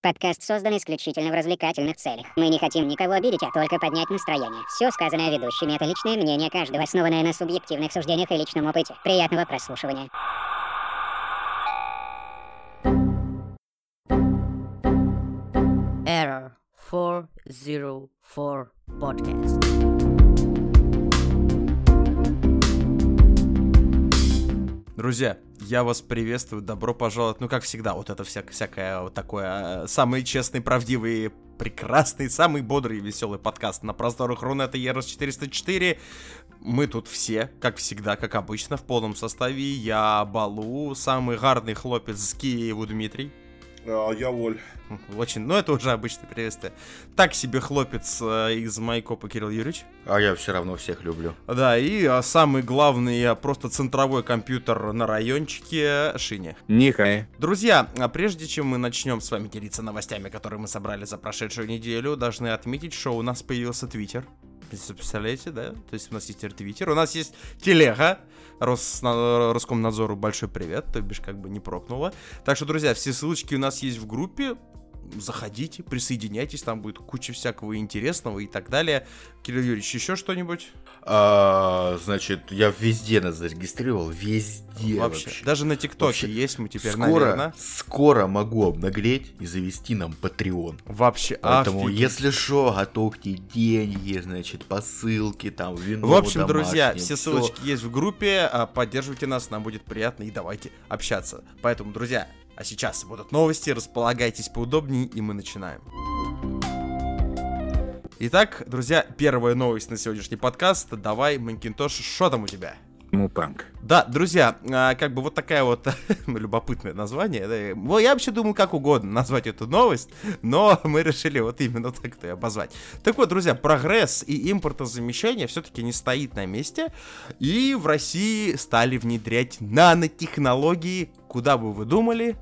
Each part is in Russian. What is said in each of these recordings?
Подкаст создан исключительно в развлекательных целях. Мы не хотим никого обидеть, а только поднять настроение. Все сказанное ведущими — это личное мнение каждого, основанное на субъективных суждениях и личном опыте. Приятного прослушивания. Error 404 Podcast. Друзья, я вас приветствую, добро пожаловать, ну как всегда, вот это вся, всякое вот такое, э, самый честный, правдивый, прекрасный, самый бодрый и веселый подкаст на просторах Рунета Ерос 404. Мы тут все, как всегда, как обычно, в полном составе. Я Балу, самый гарный хлопец с Киеву Дмитрий. А, я Воль. Очень, ну это уже обычное приветствие. Так себе хлопец э, из Майкопа Кирилл Юрьевич. А я все равно всех люблю. Да, и а, самый главный, а, просто центровой компьютер на райончике Шине. Нихай. Друзья, а прежде чем мы начнем с вами делиться новостями, которые мы собрали за прошедшую неделю, должны отметить, что у нас появился Твиттер. Представляете, да? То есть у нас есть Твиттер, у нас есть телега, Росна... Роскомнадзору большой привет, то бишь как бы не прокнуло. Так что, друзья, все ссылочки у нас есть в группе, заходите, присоединяйтесь, там будет куча всякого интересного и так далее. Кирилл Юрьевич, еще что-нибудь? А, значит, я везде нас зарегистрировал, везде Вообще. вообще. Даже на ТикТоке есть мы теперь, скоро, наверное. скоро могу обнаглеть и завести нам Patreon. Вообще, Поэтому, офигеть. если что, готовьте деньги, значит, посылки, там, вино В общем, друзья, все всё. ссылочки есть в группе, а, поддерживайте нас, нам будет приятно и давайте общаться. Поэтому, друзья, а сейчас будут новости, располагайтесь поудобнее и мы начинаем. Итак, друзья, первая новость на сегодняшний подкаст. Давай, Макинтош, что там у тебя? Мупанк. Да, друзья, а, как бы вот такая вот любопытное название. Ну, я вообще думал, как угодно назвать эту новость, но мы решили вот именно так-то и обозвать. Так вот, друзья, прогресс и импортозамещение все-таки не стоит на месте, и в России стали внедрять нанотехнологии, куда бы вы думали,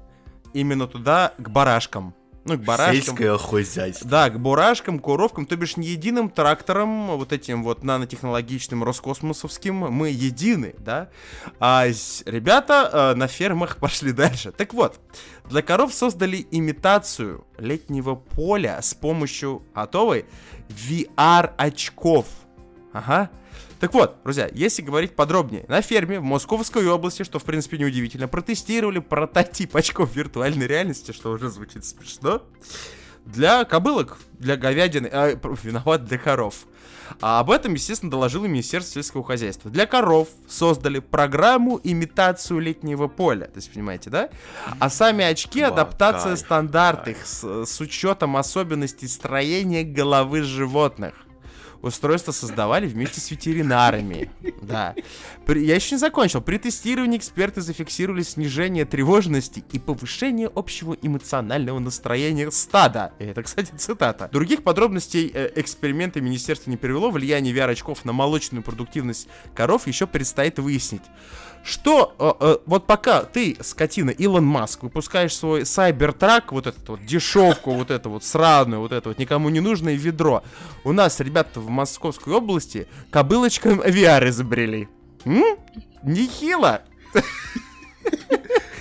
именно туда, к барашкам. Ну, к барашкам. Сельское хозяйство. Да, к бурашкам, куровкам, то бишь не единым трактором, вот этим вот нанотехнологичным роскосмосовским, мы едины, да? А ребята э, на фермах пошли дальше. Так вот, для коров создали имитацию летнего поля с помощью готовой VR-очков. Ага. Так вот, друзья, если говорить подробнее, на ферме в Московской области, что в принципе неудивительно, протестировали прототип очков виртуальной реальности, что уже звучит смешно, для кобылок, для говядины, пр- виноват, для коров. А об этом, естественно, доложило Министерство сельского хозяйства. Для коров создали программу имитацию летнего поля. То есть, понимаете, да? А сами очки Ба, адаптация кайф, стандартных с, с учетом особенностей строения головы животных. Устройство создавали вместе с ветеринарами. Да. При- я еще не закончил. При тестировании эксперты зафиксировали снижение тревожности и повышение общего эмоционального настроения стада. Это, кстати, цитата. Других подробностей э, эксперимента министерство не привело. Влияние VR-очков на молочную продуктивность коров еще предстоит выяснить. Что, э, э, вот пока ты, скотина, Илон Маск, выпускаешь свой Cybertruck, вот эту вот дешевку, вот эту вот сраную, вот это вот никому не нужное ведро, у нас ребята в Московской области кобылочкам VR изобрели. М? Нехило.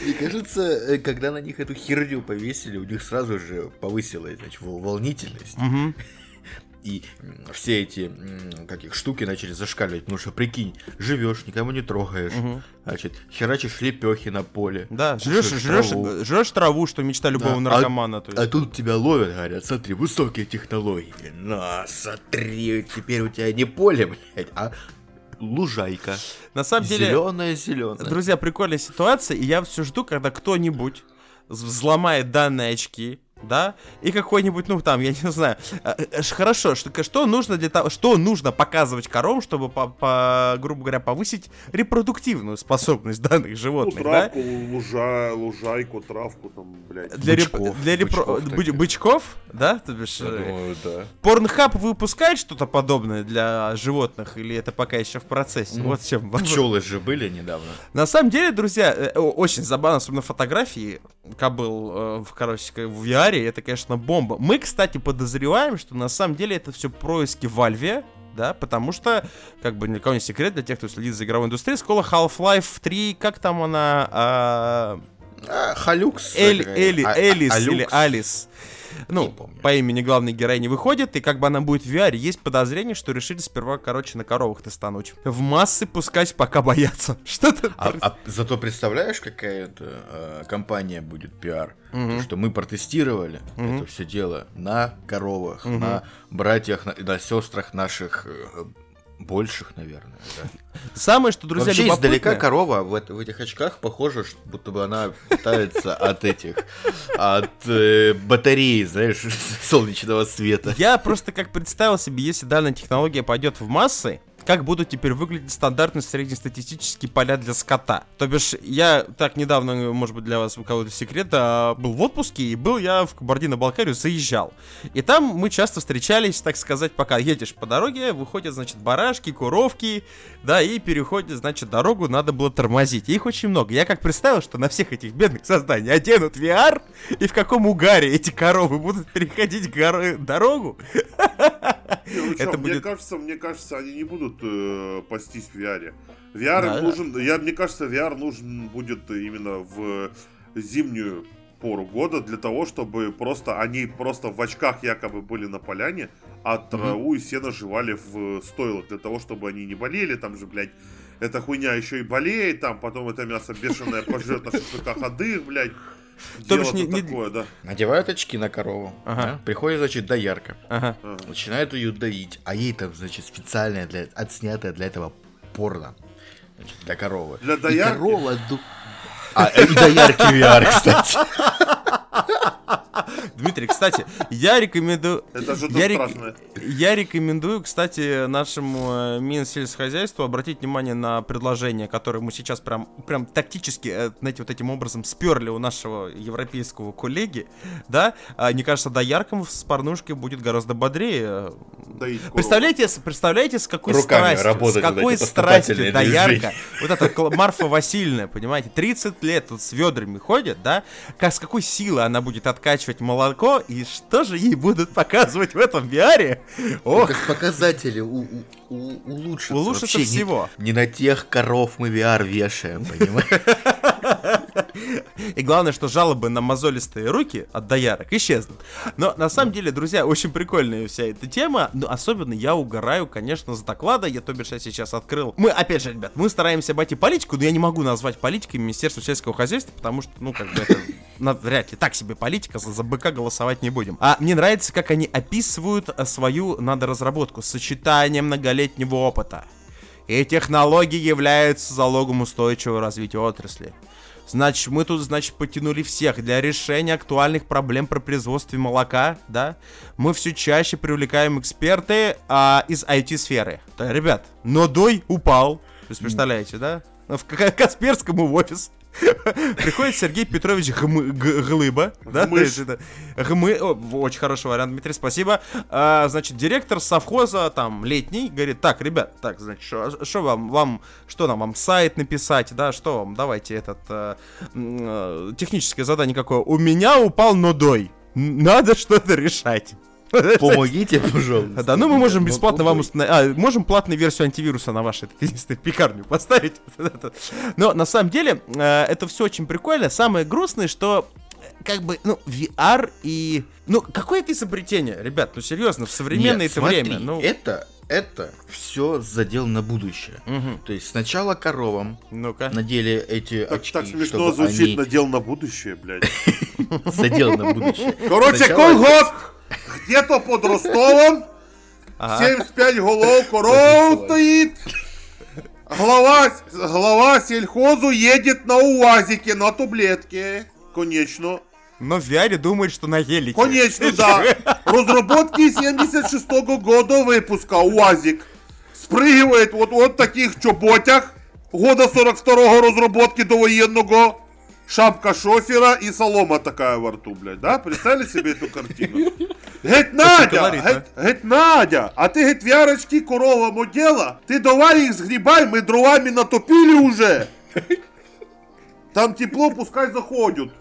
Мне кажется, э, когда на них эту херню повесили, у них сразу же повысилась, значит, вол- волнительность. И все эти, м, как их, штуки начали зашкаливать. Потому что, прикинь, живешь, никому не трогаешь. Мгм. Значит, херачишь лепехи на поле. Да, жрешь, жрешь, траву. жрешь траву, что мечта любого Да, а- наркомана. то А есть. тут тебя ловят, говорят, смотри, высокие технологии. На, смотри, теперь у тебя не поле, блядь, а лужайка. На самом деле, Зеленая, зеленая. Друзья, прикольная ситуация, и я все жду, когда кто-нибудь вз- взломает данные очки, да, и какой-нибудь, ну там, я не знаю, э, э, хорошо, что, что нужно для того, что нужно показывать коровам, чтобы, по, по- грубо говоря, повысить репродуктивную способность данных Ну, животных, да? травку, лужа, лужайку, травку там, блядь. Для, реп- бычков, для репро- бычков бычков, да? То бишь, Я э, думаю, да. Порнхаб выпускает что-то подобное для животных, или это пока еще в процессе? Ну, вот чем. Пчелы же были недавно. На самом деле, друзья, очень забавно, особенно фотографии кобыл в, короче, в VR, это, конечно, бомба. Мы, кстати, подозреваем, что на самом деле это все происки Valve, да, потому что, как бы, никого не секрет для тех, кто следит за игровой индустрией, школа Half-Life 3, как там она, а, А, Халюкс. Эль. Эли, А- а- Элис Алюкс. или Алис. Ну, по имени главной героини выходит, и как бы она будет в VR, есть подозрение, что решили сперва, короче, на коровах тестануть. В массы пускать, пока боятся. Что-то... А, а зато представляешь, какая это э, компания будет пиар? Мгм. То, что мы протестировали Мгм. это все дело на коровах, Мгм. на братьях, на, на сестрах наших э, больших, наверное. да. Самое, что, друзья, Вообще издалека любопытное- корова в, в этих очках похоже, что будто бы она питается от этих, от э, батареи, знаешь, солнечного света. Я просто как представил себе, если данная технология пойдет в массы, как будут теперь выглядеть стандартные среднестатистические поля для скота. То бишь, я так недавно, может быть, для вас у кого-то секрет, а, был в отпуске, и был я в Кабардино-Балкарию, заезжал. И там мы часто встречались, так сказать, пока едешь по дороге, выходят, значит, барашки, куровки, да, и переходят, значит, дорогу, надо было тормозить. Их очень много. Я как представил, что на всех этих бедных созданий оденут VR, и в каком угаре эти коровы будут переходить горо- дорогу, Это мне кажется, мне кажется, они не будут э, пастись в VR. VR нужен, я, мне кажется, VR нужен будет именно в зимнюю пору года для того, чтобы просто они просто в очках якобы были на поляне, а траву и сено жевали в стойлах для того, чтобы они не болели, там же, блядь, эта хуйня еще и болеет, там потом это мясо бешеное пожрет на шашлыках отдых, блядь. То бишь не- не- такое, да. Надевают очки на корову, Ага. да, приходит, значит, доярка, Ага. Ага. начинает ее доить, а ей там, значит, специальное, для, отснятое для этого порно, значит, для коровы. Для И доярки? корова ду- А, и доярки VR, кстати. Дмитрий, кстати, я рекомендую... Это я, рек- рекомендую, кстати, нашему э, Минсельхозяйству обратить внимание на предложение, которое мы сейчас прям, прям тактически, э, знаете, вот этим образом сперли у нашего европейского коллеги, да? А, мне кажется, дояркам с порнушки будет гораздо бодрее. Представляете, представляете, с какой Руками страстью, с какой страстью доярка, движения. вот эта Марфа Васильевна, понимаете, 30 лет тут с ведрами ходит, да, как с какой силой она будет откачивать молоко, и что же ей будут показывать в этом VR? Ох, Это показатели у- у- у- улучшатся. Улучшатся Вообще не- всего. Не, на тех коров мы VR вешаем, понимаешь? И главное, что жалобы на мозолистые руки от доярок исчезнут. Но на самом деле, друзья, очень прикольная вся эта тема. Но особенно я угораю, конечно, с доклада. Я, то бишь, я сейчас открыл. Мы, опять же, ребят, мы стараемся обойти политику, но я не могу назвать политикой Министерство сельского хозяйства, потому что, ну, как бы это вряд ли так себе политика, за, за быка голосовать не будем. А мне нравится, как они описывают а, свою, надо, разработку. Сочетание многолетнего опыта. И технологии являются залогом устойчивого развития отрасли. Значит, мы тут, значит, потянули всех для решения актуальных проблем при производстве молока, да? Мы все чаще привлекаем эксперты а, из IT-сферы. Да, ребят, но дой упал. Есть, представляете, да? В К- Касперскому в офис. Приходит Сергей Петрович Гмы- Г- Глыба, да? Гмы, очень хороший вариант, Дмитрий, спасибо. А, значит, директор совхоза, там, летний, говорит, так, ребят, так, значит, что вам, вам, что нам, вам сайт написать, да, что вам, давайте этот, э, э, техническое задание какое. У меня упал нодой, надо что-то решать. Помогите, пожалуйста. Да, ну мы можем бесплатно вам установить. А, можем платную версию антивируса на единственной пекарню поставить. Но на самом деле э, это все очень прикольно. Самое грустное, что э, как бы, ну, VR и... Ну, какое это изобретение, ребят? Ну, серьезно, в современное Нет, это смотри, время. Ну, это, это все задел на будущее. мгм. То есть сначала коровам ну-ка. надели эти Так, очки, так смешно чтобы звучит, они надел на будущее, блядь. задел на будущее. Короче, колгосп где-то под Ростовом, Ага. 75 голов коров стоит. Глава, глава сельхозу едет на УАЗике, на таблетке. Конечно. Но в VR думает, что на гелике. Конечно, да. Разработки 76 года выпуска УАЗик. Спрыгивает вот вот таких чоботях. Года 42-го разработки до военного. Шапка шофера и солома такая во рту, блядь, да? Представили себе эту картину? Геть Надя, геть, геть Надя, а ты геть вярочки коровам одела? Ты давай их сгребай, мы дровами натопили уже. Там тепло, пускай заходят.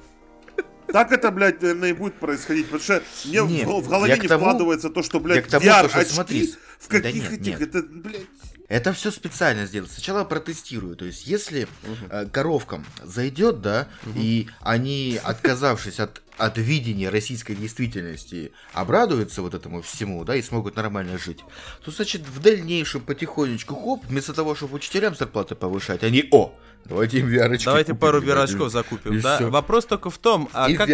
Так это, блядь, наверное, и будет происходить, потому что мне в Нет, в голове не тому- вкладывается то, что, блядь, тому, VR что, очки смотри, в да каких нет, этих, нет. это, блядь, Это все специально сделано. Сначала протестирую. То есть, если э, коровкам зайдет, да, и они, отказавшись от от видения российской действительности обрадуются вот этому всему, да, и смогут нормально жить, то, значит, в дальнейшем потихонечку, хоп, вместо того, чтобы учителям зарплаты повышать, они, о, давайте им VR Давайте пару VR закупим, И да? всё. Вопрос только в том, а и как,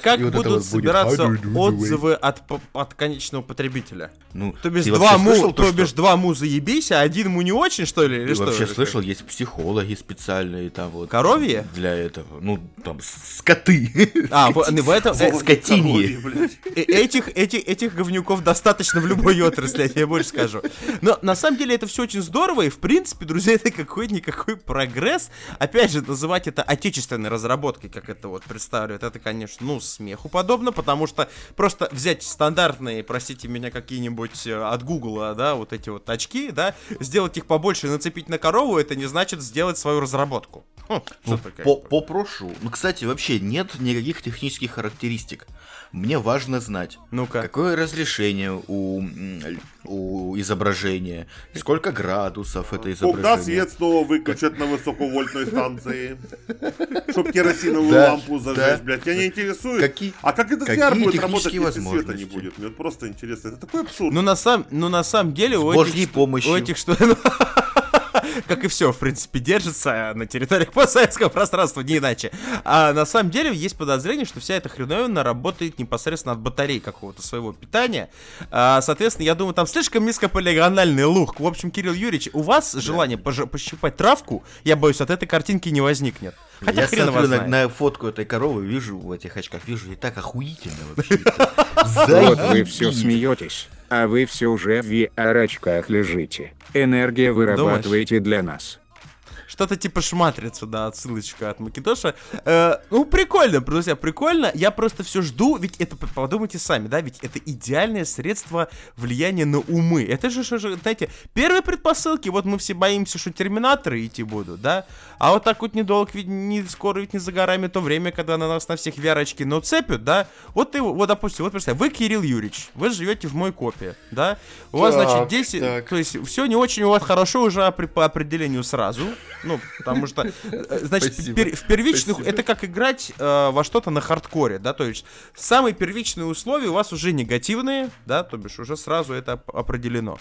как вот будут вот собираться отзывы от, от конечного потребителя? Ну, То бишь два му, слышал то, то что- бишь два му заебись, а один му не очень, что ли? Или Ты что? вообще Или слышал, есть психологи специальные там вот. Коровье? Для этого. Ну, там, скоты. А, в, в этом... Э, Этих, этих, этих говнюков достаточно в любой отрасли, я тебе больше скажу. Но на самом деле это все очень здорово, и в принципе, друзья, это какой-никакой прогресс. Опять же, называть это отечественной разработкой, как это вот представляют, это, конечно, ну, смеху подобно, потому что просто взять стандартные, простите меня, какие-нибудь э, от Гугла, да, вот эти вот очки, да, сделать их побольше и нацепить на корову, это не значит сделать свою разработку. Хм, Ну, по- Попрошу. Ну, кстати, вообще нет никаких технических характеристик. Мне важно знать, Ну-ка. какое разрешение у, у изображения, сколько градусов это изображение. Когда свет снова выключат на высоковольтной станции? Чтоб керосиновую лампу зажечь, блядь. Тебя не интересует? Какие- а как этот какие VR будет работать, технические если света не будет? Мне просто интересно. Это такой абсурд. Ну, на, ну, на самом деле, у этих, что- помощью. у этих что... Как и все, в принципе, держится на территориях постсоветского пространства, не иначе. А на самом деле есть подозрение, что вся эта хреновина работает непосредственно от батареи какого-то своего питания. А, соответственно, я думаю, там слишком низкополигональный лук. В общем, Кирилл Юрьевич, у вас желание пож- пощипать травку, я боюсь, от этой картинки не возникнет. Хотя Я смотрю на, на фотку этой коровы, вижу в этих очках, вижу, и так охуительно вообще. Вот вы все смеетесь, а вы все уже в VR-очках лежите. Энергия вырабатываете для нас. Что-то типа шматрицу, да, отсылочка от Макинтоша. Э, ну, прикольно, друзья, прикольно. Я просто все жду, ведь это, подумайте сами, да, ведь это идеальное средство влияния на умы. Это же, что же, знаете, первые предпосылки, вот мы все боимся, что терминаторы идти будут, да, а вот так вот недолго, ведь не скоро ведь не за горами то время, когда на нас на всех вярочки нацепят, да, вот ты, вот, допустим, вот представь, вы Кирилл Юрьевич, вы живете в мой копе, да, у вас, значит, Так, 10, так. то есть все не очень у вас хорошо уже по определению сразу. Ну, потому что, э, значит, пер- в первичных Спасибо. это как играть э, во что-то на хардкоре, да, то есть самые первичные условия у вас уже негативные, да, то бишь уже сразу это оп- определено.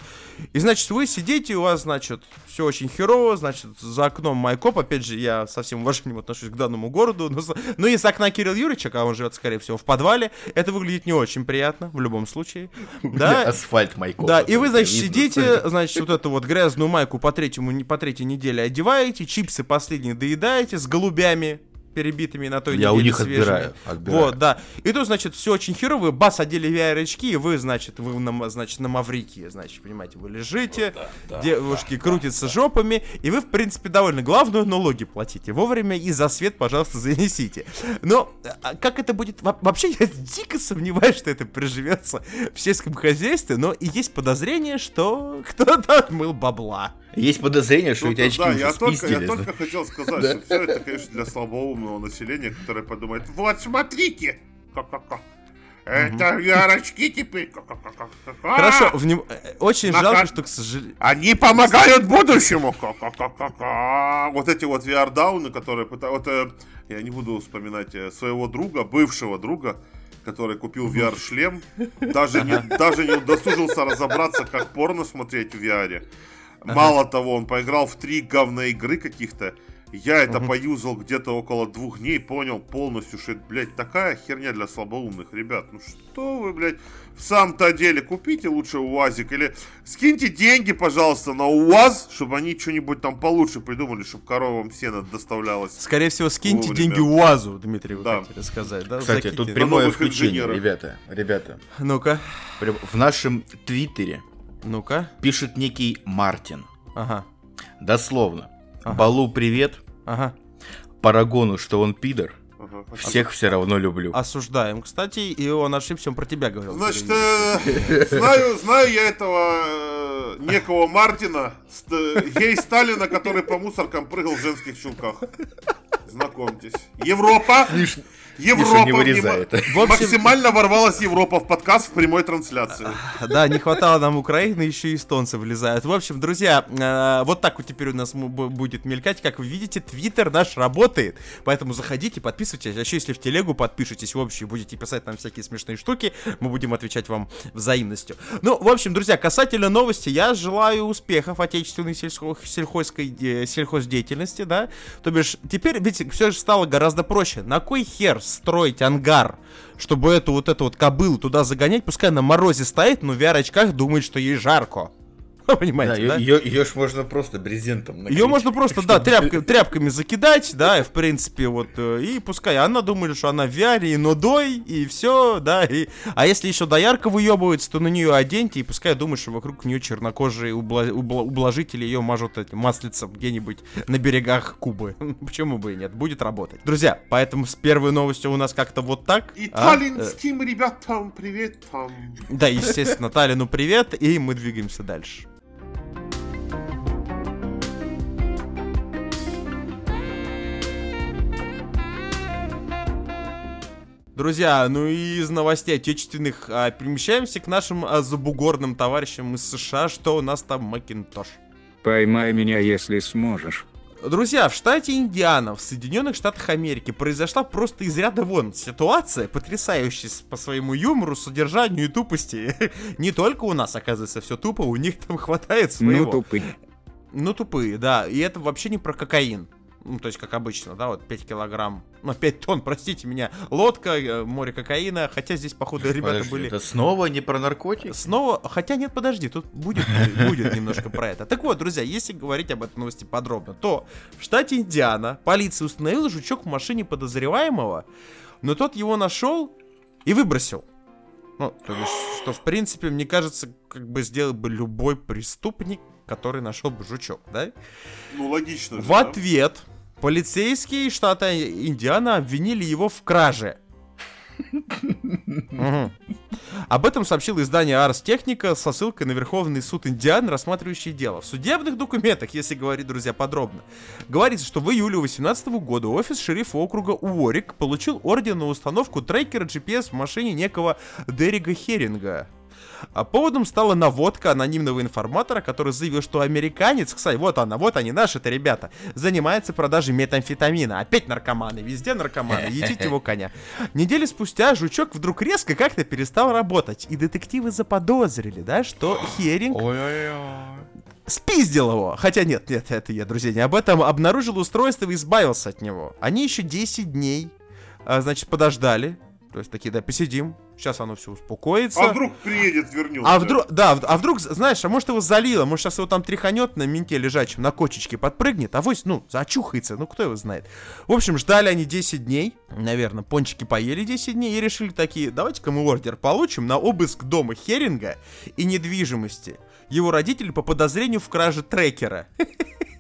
И значит, вы сидите, у вас, значит, все очень херово, значит, за окном Майкоп, опять же, я со всем уважением отношусь к данному городу, но, но из окна Кирилл Юрьевича, а он живет, скорее всего, в подвале, это выглядит не очень приятно, в любом случае. Да, Асфальт Майкоп. да, и вы, значит, сидите, значит, вот эту вот грязную майку по третьему, по третьей неделе одеваете, чипсы последние доедаете с голубями перебитыми на той Я у неделе них свежими. отбираю, отбираю. Вот, да. И тут, значит, все очень херово, бас одели VR-очки, и вы, значит, вы, на, значит, на Маврикии, значит, понимаете, вы лежите, девушки крутятся жопами, и вы, в принципе, довольны. Главное, налоги платите вовремя, и за свет, пожалуйста, занесите. Но а как это будет... во- Вообще, я дико сомневаюсь, что это приживется в сельском хозяйстве, но и есть подозрение, что кто-то отмыл бабла. Есть подозрение, что Ну, эти очки да, уже я только, я только хотел сказать, что все это, конечно, для слабоумного населения, которое подумает, вот смотрите, ка-ка-ка, это VR-очки теперь, ка-ка-ка-ка-ка-ка». Хорошо, вним- очень На жалко, что, к сожалению... Они помогают будущему. Вот эти вот VR-дауны, которые пытаются... Вот, э, я не буду вспоминать э, своего друга, бывшего друга, который купил VR-шлем, даже не, даже не удосужился разобраться, как порно смотреть в VR. Мало того, он поиграл в три говна игры каких-то. Я это поюзал где-то около двух дней, понял полностью, что это, блядь, такая херня для слабоумных ребят. Ну что вы, блядь, в самом-то деле купите лучше УАЗик или скиньте деньги, пожалуйста, на УАЗ, чтобы они что-нибудь там получше придумали, чтобы коровам сено доставлялось. Скорее всего, скиньте Вовремя. деньги УАЗу, Дмитрий, вы Да. хотели сказать, да? Кстати, Закиньте. тут прямое новых включение, инженеров. ребята. Ребята, Ну-ка, в нашем твиттере ну-ка, пишет некий Мартин. ага, Дословно. Ага. Балу привет, ага. Парагону, что он пидор. Ага. Всех все равно люблю. Осуждаем, кстати, и он ошибся, он про тебя говорил. Значит, э, знаю, знаю я этого э, некого Мартина, ст- гей Сталина, который по мусоркам прыгал в женских чулках. Знакомьтесь. Европа! Европа не вырезает. В общем- Максимально ворвалась Европа в подкаст в прямой трансляции. Да, не хватало нам Украины, еще и эстонцы влезают. В общем, друзья, э, вот так вот теперь у нас будет мелькать. Как вы видите, твиттер наш работает. Поэтому заходите, подписывайтесь. А еще если в телегу подпишитесь, в общем, будете писать нам всякие смешные штуки, мы будем отвечать вам взаимностью. Ну, в общем, друзья, касательно новости, я желаю успехов отечественной сельско- сельхозской, сельхоздеятельности, да. То бишь, теперь ведь все же стало гораздо проще. На кой хер строить ангар, чтобы эту вот эту вот кобылу туда загонять, пускай на морозе стоит, но в VR-очках думает, что ей жарко. Да, Понимаете, да? ее, ее ж можно просто брезентом накрыть. Ее можно просто, да, тряпка- тряпками закидать, да, и, в принципе, вот, э, и пускай она думает, что она в VR, и нудой, и все, да, и... А если еще доярка выебывается, то на нее оденьте, и пускай думает, что вокруг нее чернокожие убла- убла- ублажители ее мажут этим маслицем где-нибудь на берегах Кубы. Почему бы и нет, будет работать. Друзья, поэтому с первой новостью у нас как-то вот так. И а? таллинским ребятам привет там. Э, Да, естественно, Талину привет, и мы двигаемся дальше. Друзья, ну и из новостей отечественных а, перемещаемся к нашим а, забугорным товарищам из США. Что у нас там Макинтош? Поймай меня, если сможешь. Друзья, в штате Индиана, в Соединенных Штатах Америки, произошла просто из ряда вон ситуация, потрясающая по своему юмору, содержанию и тупости. Не только у нас, оказывается, все тупо, у них там хватает своего. Ну тупые. Ну, тупые, да. И это вообще не про кокаин. Ну, то есть, как обычно, да, вот 5 килограмм, ну, 5 тонн, простите меня, лодка, э, море кокаина, хотя здесь, походу, ребята Подожди, были... Это снова не про наркотики? Снова, хотя нет, подожди, тут будет, будет немножко про это. Так вот, друзья, если говорить об этой новости подробно, то в штате Индиана полиция установила жучок в машине подозреваемого, но тот его нашел и выбросил. Ну, то бишь, что в принципе, мне кажется, как бы сделал бы любой преступник, который нашел бы жучок, да? Ну, логично. же, В да? Полицейские штата Индиана обвинили его в краже. Об этом сообщило издание Арс Техника со ссылкой на Верховный суд Индианы, рассматривающий дело. В судебных документах, если говорить, друзья, подробно, говорится, что в июле 2018 года офис шерифа округа Уорик получил ордер на установку трекера GPS в машине некого Деррига Херинга. А поводом стала наводка анонимного информатора, который заявил, что американец, кстати, вот она, вот они, наши-то ребята, занимается продажей метамфетамина. Опять наркоманы, везде наркоманы, едите его коня. Недели спустя жучок вдруг резко как-то перестал работать, и детективы заподозрили, да, что Херинг спиздил его. Хотя нет, нет, это я, друзья, не об этом. Обнаружил устройство и избавился от него. Они еще 10 дней, а, значит, подождали. То есть такие, да, посидим, сейчас оно все успокоится. А вдруг приедет, вернется. А вдруг, да, а вдруг, знаешь, а может его залило, может сейчас его там тряханет на менте лежачем, на кочечке подпрыгнет, а вось, ну, зачухается, ну, кто его знает. В общем, ждали они 10 дней, наверное, пончики поели 10 дней и решили такие, давайте-ка мы ордер получим на обыск дома Херинга и недвижимости. Его родители по подозрению в краже трекера.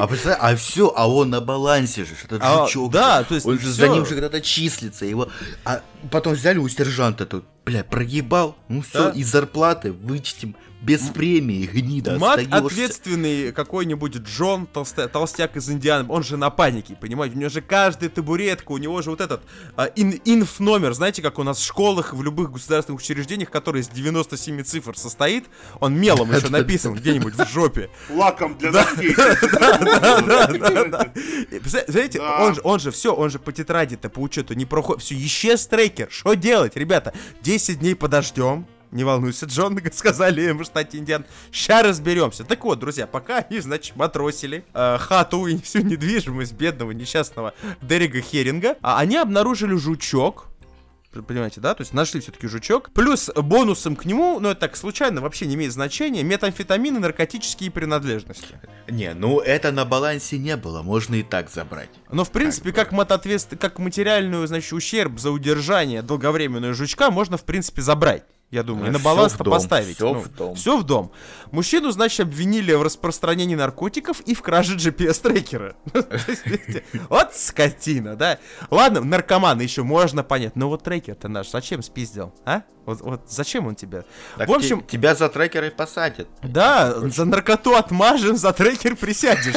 А представь, а все, а он на балансе же, этот А, жучок. да, же. то есть он же всё. за ним же когда-то числится, его. А потом взяли у сержанта тут, бля, прогибал, ну все, Да. из зарплаты вычтем, без премии, гнида, Мат остаешься. ответственный какой-нибудь Джон, толсте- толстяк из Индианы, он же на панике, понимаете? У него же каждая табуретка, у него же вот этот а, ин- инф-номер, знаете, как у нас в школах, в любых государственных учреждениях, который из 97 цифр состоит, он мелом еще написан где-нибудь в жопе. Лаком для ногтей. Знаете, Да. он же, он же все, он же по тетради-то по учету не проходит. Все, исчез трекер. Что делать, ребята? 10 дней подождем. Не волнуйся, Джон, сказали им в штате Индиан. Ща разберемся. Так вот, друзья, пока они, значит, матросили э, хату и всю недвижимость бедного несчастного Деррига Херинга, а они обнаружили жучок, Понимаете, да? То есть нашли все-таки жучок. Плюс бонусом к нему, ну это так случайно, вообще не имеет значения, метамфетамин и наркотические принадлежности. Не, ну это на балансе не было, можно и так забрать. Но в принципе, как, матответст- как материальную, значит, ущерб за удержание долговременного жучка можно, в принципе, забрать. Я думаю, и Э, на дом, поставить. всё в дом. Все в дом. Мужчину, значит, обвинили в распространении наркотиков и в краже GPS-трекера. Вот скотина, да? Ладно, наркоман еще можно понять, но вот трекер-то наш зачем спиздил, а? Вот, вот зачем он тебя? Так В общем, те- тебя за трекеры посадят. да, за наркоту отмажем, за трекер присядешь.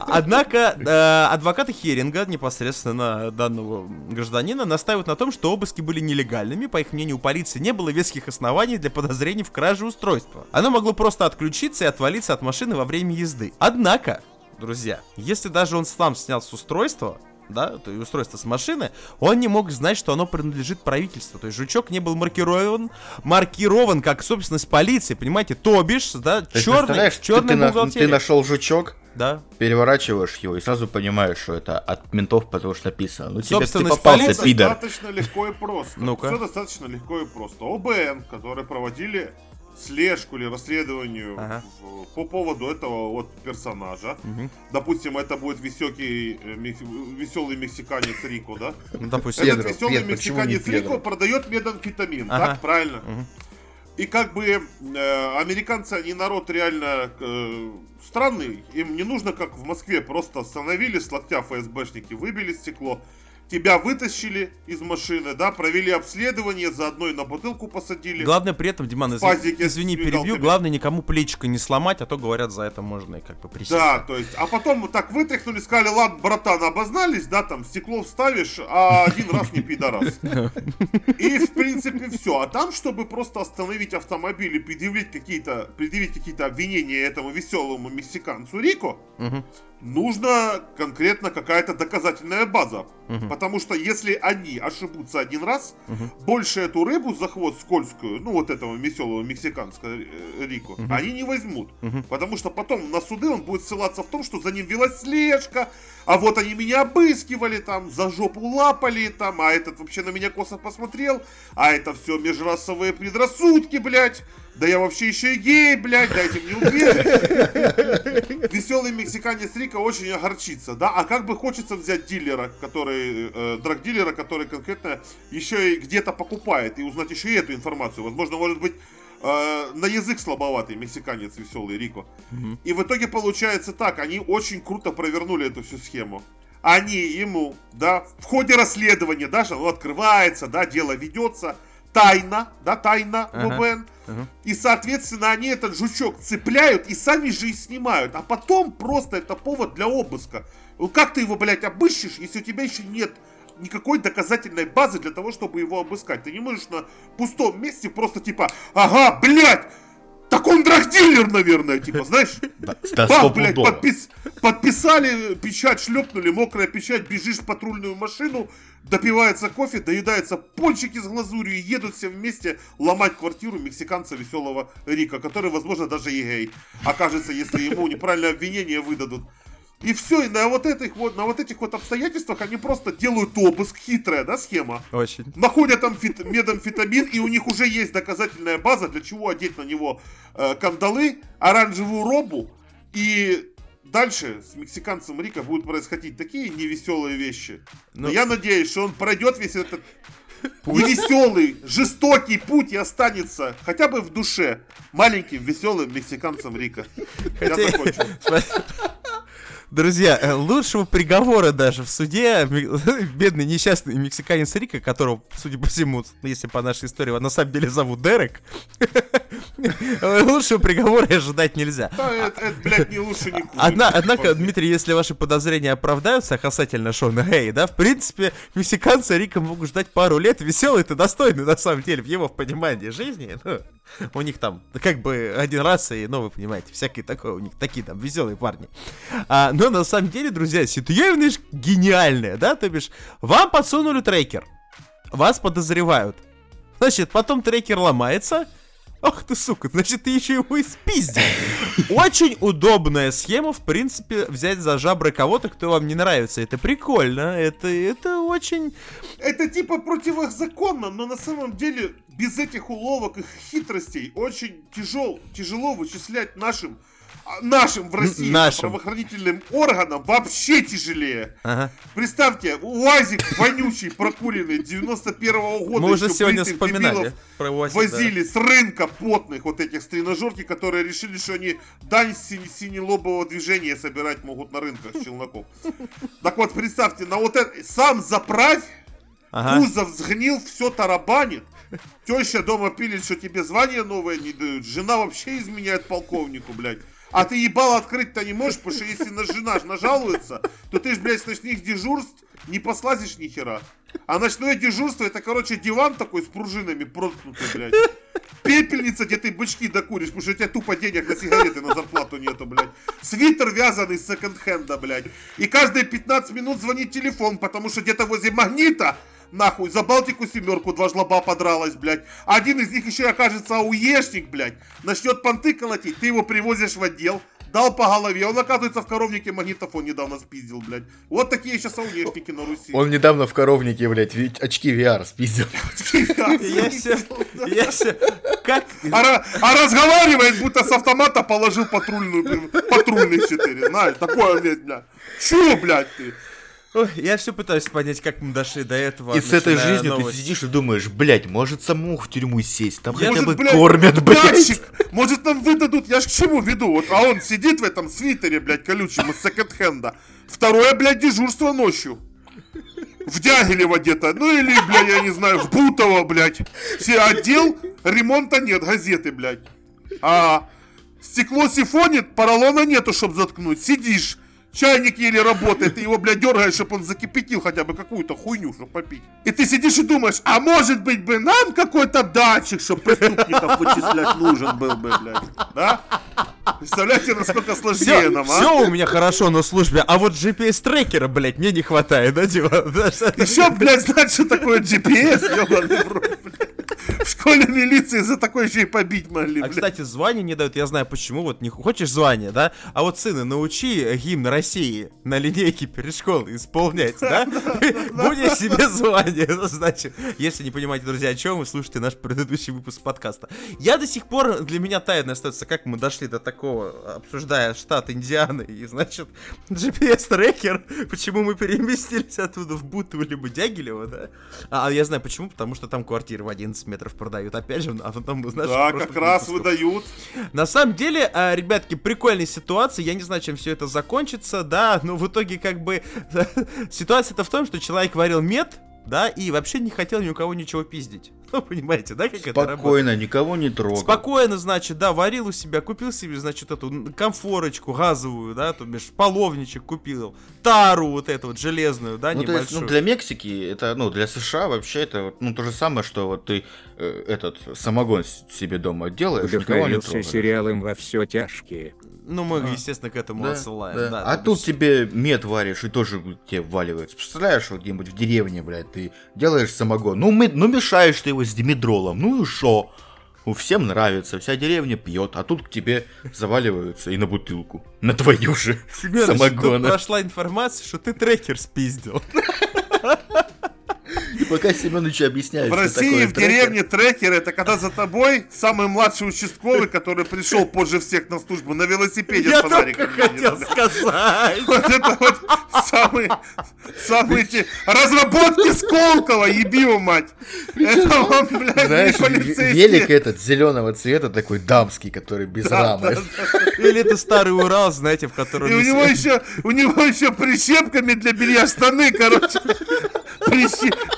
Однако э, адвокаты Херинга, непосредственно данного гражданина, настаивают на том, что обыски были нелегальными. По их мнению, у полиции не было веских оснований для подозрений в краже устройства. Оно могло просто отключиться и отвалиться от машины во время езды. Однако, друзья, если даже он сам снял с устройства, да, то и устройство с машины, он не мог знать, что оно принадлежит правительству. То есть жучок не был маркирован, маркирован как собственность полиции, понимаете, то бишь, да, То есть, черный, представляешь, ты- черная ты, ты нашел жучок, Да. переворачиваешь его и сразу понимаешь, что это от ментов, потому что написано. Ну тебе ты попался, полиции. пидор. достаточно легко и просто. Ну-ка. Все достаточно легко и просто. ОБН, которые проводили слежку или расследование Ага. в- по поводу этого вот персонажа. Мгм. Допустим, это будет веселый, веселый мексиканец Рико, да? Ну, допустим. Педро, Этот веселый Педро, почему не мексиканец Педро? Рико продает метамфетамин, Ага. так правильно? Мгм. И как бы э, американцы, они народ реально э, странный, им не нужно, как в Москве, просто остановили с локтя ФСБшники, выбили стекло, тебя вытащили из машины, да, провели обследование, заодно и на бутылку посадили. Главное при этом, Диман, с извини, перебью, мигалками. главное никому плечико не сломать, а то говорят, за это можно и как бы присесть. Да, то есть, а потом вот так вытряхнули, сказали, ладно, братан, обознались, да, там, стекло вставишь, а один раз не пидорас. И, в принципе, все. А там, чтобы просто остановить автомобиль и предъявить какие-то, предъявить какие-то обвинения этому веселому мексиканцу Рико, Мгм. нужна конкретно какая-то доказательная база. Мгм. Потому что если они ошибутся один раз, больше эту рыбу за хвост скользкую, ну вот этого веселого мексиканского э, Рико, они не возьмут. Потому что потом на суды он будет ссылаться в том, что за ним велась слежка, а вот они меня обыскивали там, за жопу лапали там, а этот вообще на меня косо посмотрел, а это все межрасовые предрассудки, блядь. Да я вообще еще и гей, блядь, дайте мне убежище. Веселый мексиканец Рика очень огорчится, да? А как бы хочется взять дилера, который, э, драгдилера, который конкретно еще и где-то покупает, и узнать еще и эту информацию. Возможно, может быть, э, на язык слабоватый мексиканец веселый Рико. И в итоге получается так, они очень круто провернули эту всю схему. Они ему, да, в ходе расследования, даже оно открывается, да, дело ведется, тайна, да, тайна Ага. ВПН. Ага. И, соответственно, они этот жучок цепляют и сами же и снимают. А потом просто это повод для обыска. Ну, Как ты его, блядь, обыщешь, если у тебя еще нет никакой доказательной базы для того, чтобы его обыскать? Ты не можешь на пустом месте просто типа, ага, блядь, драгдилер, наверное, типа, знаешь? Бах, блядь, подпис- подписали, печать шлепнули, мокрая печать, бежишь в патрульную машину, допивается кофе, доедаются пончики с глазурью и едут все вместе ломать квартиру мексиканца веселого Рика, который, возможно, даже и гей окажется, если ему неправильное обвинение выдадут. И все, и на вот этих вот, на вот этих вот обстоятельствах они просто делают обыск, хитрая, да, схема? Очень. находят амфет- медамфетамин, и у них уже есть доказательная база, для чего одеть на него э, кандалы, оранжевую робу, и дальше с мексиканцем Рика будут происходить такие невеселые вещи. Но Ну- я надеюсь, что он пройдет весь этот невеселый, жестокий путь и останется хотя бы в душе маленьким веселым мексиканцем Рика. Я Хотя- закончил. Друзья, э, лучшего приговора даже в суде ми- бедный несчастный мексиканец Рика, которого, судя по всему, если по нашей истории, его на самом деле зовут Дерек, лучшего приговора ожидать нельзя. Да, это, это, блядь, не лучше, не хуже. Одна, однако, Дмитрий, если ваши подозрения оправдаются касательно Шона Гэй, да, в принципе, мексиканцы Рика могут ждать пару лет, веселый и достойный, на самом деле, в его понимании жизни. Ну, у них там, как бы, один раз, и, ну, вы понимаете, всякие такое, у них такие там веселые парни. А, но на самом деле, друзья, ситуация гениальная, да, то бишь, вам подсунули трекер, вас подозревают. Значит, потом трекер ломается, Ах ты, сука, значит, ты еще его и спиздил. Очень удобная схема, в принципе, взять за жабры кого-то, кто вам не нравится. Это прикольно, это, это очень... Это типа противозаконно, но на самом деле без этих уловок и хитростей очень тяжел, тяжело вычислять нашим а, нашим в России нашим. правоохранительным органам вообще тяжелее. Ага. Представьте, УАЗик вонючий, прокуренный 91-го года. Мы уже сегодня вспоминали про УАЗик, да. Возили с рынка потных вот этих с тренажерки, которые решили, что они дань сине- синелобового движения собирать могут на рынках челноков. Так вот, представьте, на вот это, сам заправь, Ага. кузов сгнил, все тарабанит. Теща дома пилит, что тебе звание новое не дают. Жена вообще изменяет полковнику, блядь. А ты ебало открыть-то не можешь, потому что если на жена нажалуется, то ты ж, блядь, с ночных дежурств не послазишь ни хера. А ночное дежурство это, короче, диван такой с пружинами проткнутый, блядь. Пепельница, где ты бычки докуришь, потому что у тебя тупо денег на сигареты на зарплату нету, блядь. Свитер вязаный с секонд-хенда, блядь. И каждые 15 минут звонит телефон, потому что где-то возле магнита Нахуй, за Балтику семерку два жлоба подралась, блядь. Один из них еще и окажется ауешник, блядь. Начнет понты колотить, ты его привозишь в отдел, дал по голове. Он, оказывается, в коровнике магнитофон недавно спиздил, блядь. Вот такие сейчас ауешники на Руси. Он недавно в коровнике, блядь, очки VR спиздил. Я все, я все, как... А, а разговаривает, будто с автомата положил патрульную, патрульный 4, знаешь, такое, блядь, бля. Чё, блядь, ты? Ой, я все пытаюсь понять, как мы дошли до этого. И с этой жизнью ты новость. сидишь и думаешь, блядь, может самому в тюрьму сесть, там хотя Может, бы блядь, кормят, блядь. датчик, может нам выдадут, я ж к чему веду, вот, а он сидит в этом свитере, блядь, колючем из секонд-хенда. Второе, блядь, дежурство ночью. В Дягилево где-то, ну или, блядь, я не знаю, в Бутово, блядь. Все отдел, ремонта нет, газеты, блядь. А стекло сифонит, поролона нету, чтоб заткнуть. Сидишь, чайник еле работает, ты его, блядь, дергаешь, чтобы он закипятил хотя бы какую-то хуйню, чтобы попить. И ты сидишь и думаешь, а может быть бы нам какой-то датчик, чтобы преступников вычислять нужен был бы, блядь. Да? Представляете, насколько сложнее Все, нам, а? у меня хорошо на службе, а вот GPS-трекера, блядь, мне не хватает, да, что- Еще, блядь, знать, что такое GPS, ебаный в рот, блядь. В школе милиции за такое еще и побить могли, А, кстати, звание не дают, я знаю почему, вот не хочешь звание, да? А вот, сына, научи гимн России на линейке перед школой исполнять, да? Будешь себе звание, значит. Если не понимаете, друзья, о чем вы слушаете наш предыдущий выпуск подкаста. Я до сих пор, для меня тайна остается, как мы дошли до такого, обсуждая штат Индианы и, значит, GPS-трекер, почему мы переместились оттуда в Бутово либо Дягилево, да? А я знаю почему, потому что там квартиры в 11 метров продают, опять же, а потом, знаешь, Да, как раз выпусков. выдают. На самом деле, а, ребятки, прикольная ситуация. Я не знаю, чем все это закончится, да, но в итоге как бы ситуация-то в том, что человек варил мед, да, и вообще не хотел ни у кого ничего пиздить. Ну, понимаете, да, как это работает? Спокойно, никого не трогай. Спокойно, значит, да, варил у себя, купил себе, значит, эту комфорочку газовую, да, то бишь половничек купил, тару вот эту вот железную, да, Ну, то есть, небольшую. ну, для Мексики, это, ну, для США вообще это, вот, ну, то же самое, что вот ты э, этот самогон себе дома делаешь, никого не трогаешь. сериалом «Во все тяжкие». Ну, мы, естественно, к этому Да, отсылаем, да. да. а то тут тебе мед варишь и тоже тебе валивается. Представляешь, вот где-нибудь в деревне, блядь, ты делаешь самогон. Ну, мы, ну мешаешь ты его с димедролом. Ну и шо? Ну, всем нравится, вся деревня пьет, а тут к тебе заваливаются и на бутылку. На твою же самогона. прошла информация, что ты трекер спиздил. И пока Семенович объясняет, В России, в деревне трекер это когда за тобой самый младший участковый, который пришел позже всех на службу, на велосипеде Я с фонариком. только хотел сказать. Вот это вот самые, самые эти разработки Сколково, еби его мать. Это вам, блядь, Знаешь, велик этот зеленого цвета, такой дамский, который без Да, рамы. да, да. Или это старый Урал, знаете, в котором... И у не него еще, у него еще прищепками для белья штаны, короче, прищи- при-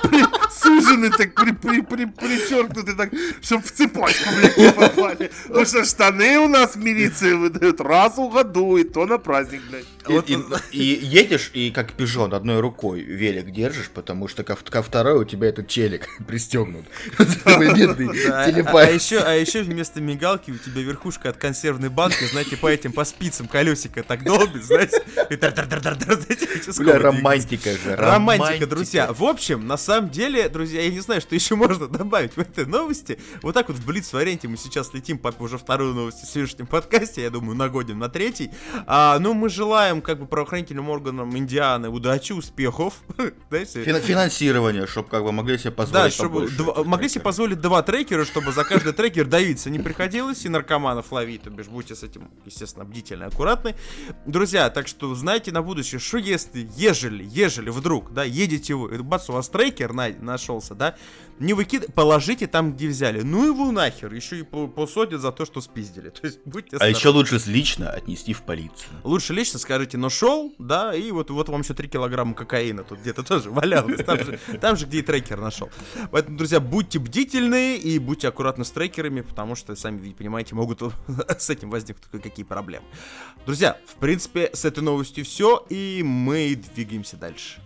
сужены так, при, при, при, причеркнуты так, чтобы в цепочку, блядь, не попали. Потому что штаны у нас в милиции выдают раз в году, и то на праздник, блядь. И, и- и едешь, и как пижон одной рукой велик держишь, потому что ко, ко второй у тебя этот челик пристегнут. Такой бедный Да, а, а телепат. еще, а еще вместо мигалки у тебя верхушка от консервной банки, знаете, по этим, по спицам колесико так долбит, знаете, Бля, романтика же. Романтика, друзья. В общем, на самом деле, друзья, я не знаю, что еще можно добавить в этой новости. Вот так вот в блиц варианте мы сейчас летим по уже вторую новость в сегодняшнем подкасте, я думаю, нагодим на третий. А, ну, мы желаем как бы правоохранительным органам Индианы удачи, успехов. Фин- Финансирование, чтобы как бы могли себе да, позволить чтобы два- этих могли себе позволить два трекера, чтобы за каждый трекер давиться не приходилось, и наркоманов ловить, то бишь будьте с этим, естественно, бдительны, аккуратны. Друзья, так что знайте на будущее, что если, ежели, ежели вдруг, да, едете вы, бац, у вас трекер на- нашелся, да, не выкид, положите там, где взяли. Ну его нахер, еще и по- посадят за то, что спиздили. То есть будьте А еще осторожны. лучше лично отнести в полицию. Лучше лично скажите, нашел, да, и вот, вот вам еще 3 килограмма кокаина тут где-то тоже валялось, там же, там же, где и трекер нашел. Поэтому, друзья, будьте бдительны и будьте аккуратны с трекерами, потому что, сами понимаете, могут с этим возникнуть кое-какие проблемы. Друзья, в принципе, с этой новостью все, и мы двигаемся дальше.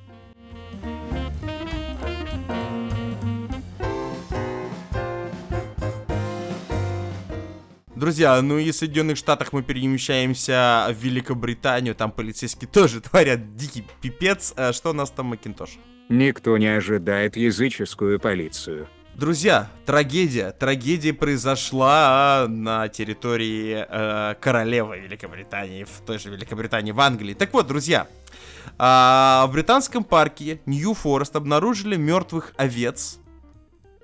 Друзья, ну и в Соединенных Штатах мы перемещаемся в Великобританию, там полицейские тоже творят дикий пипец. А что у нас там, Макинтош? Никто не ожидает языческую полицию. Друзья, трагедия. Трагедия произошла на территории э, королевы Великобритании, в той же Великобритании, в Англии. Так вот, друзья, а, в британском парке Нью-Форест обнаружили мертвых овец.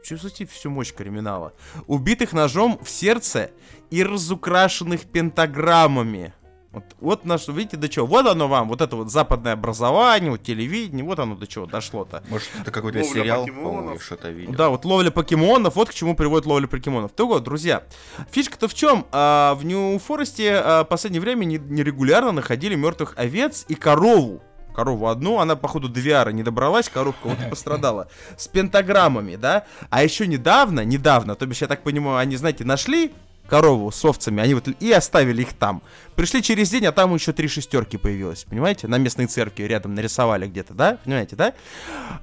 Чувствуете всю мощь криминала? Убитых ножом в сердце и разукрашенных пентаграммами. Вот, вот наш, видите, до чего. Вот оно вам, вот это вот западное образование, вот телевидение, вот оно до чего дошло-то. Может, это какой-то Ловля сериал, покемонов. по-моему, что-то видел. Да, вот ловля покемонов, вот к чему приводит ловля покемонов. Так вот, друзья, фишка-то в чем? А, в Нью-Форесте а, в последнее время не- нерегулярно находили мертвых овец и корову. Корову одну, она, походу, до VR не добралась, коровка вот и пострадала. С пентаграммами, да? А еще недавно, недавно, то бишь, я так понимаю, они, знаете, нашли корову с овцами, они вот и оставили их там. Пришли через день, а там еще три шестерки появилось, понимаете? На местной церкви рядом нарисовали где-то, да? Понимаете, да?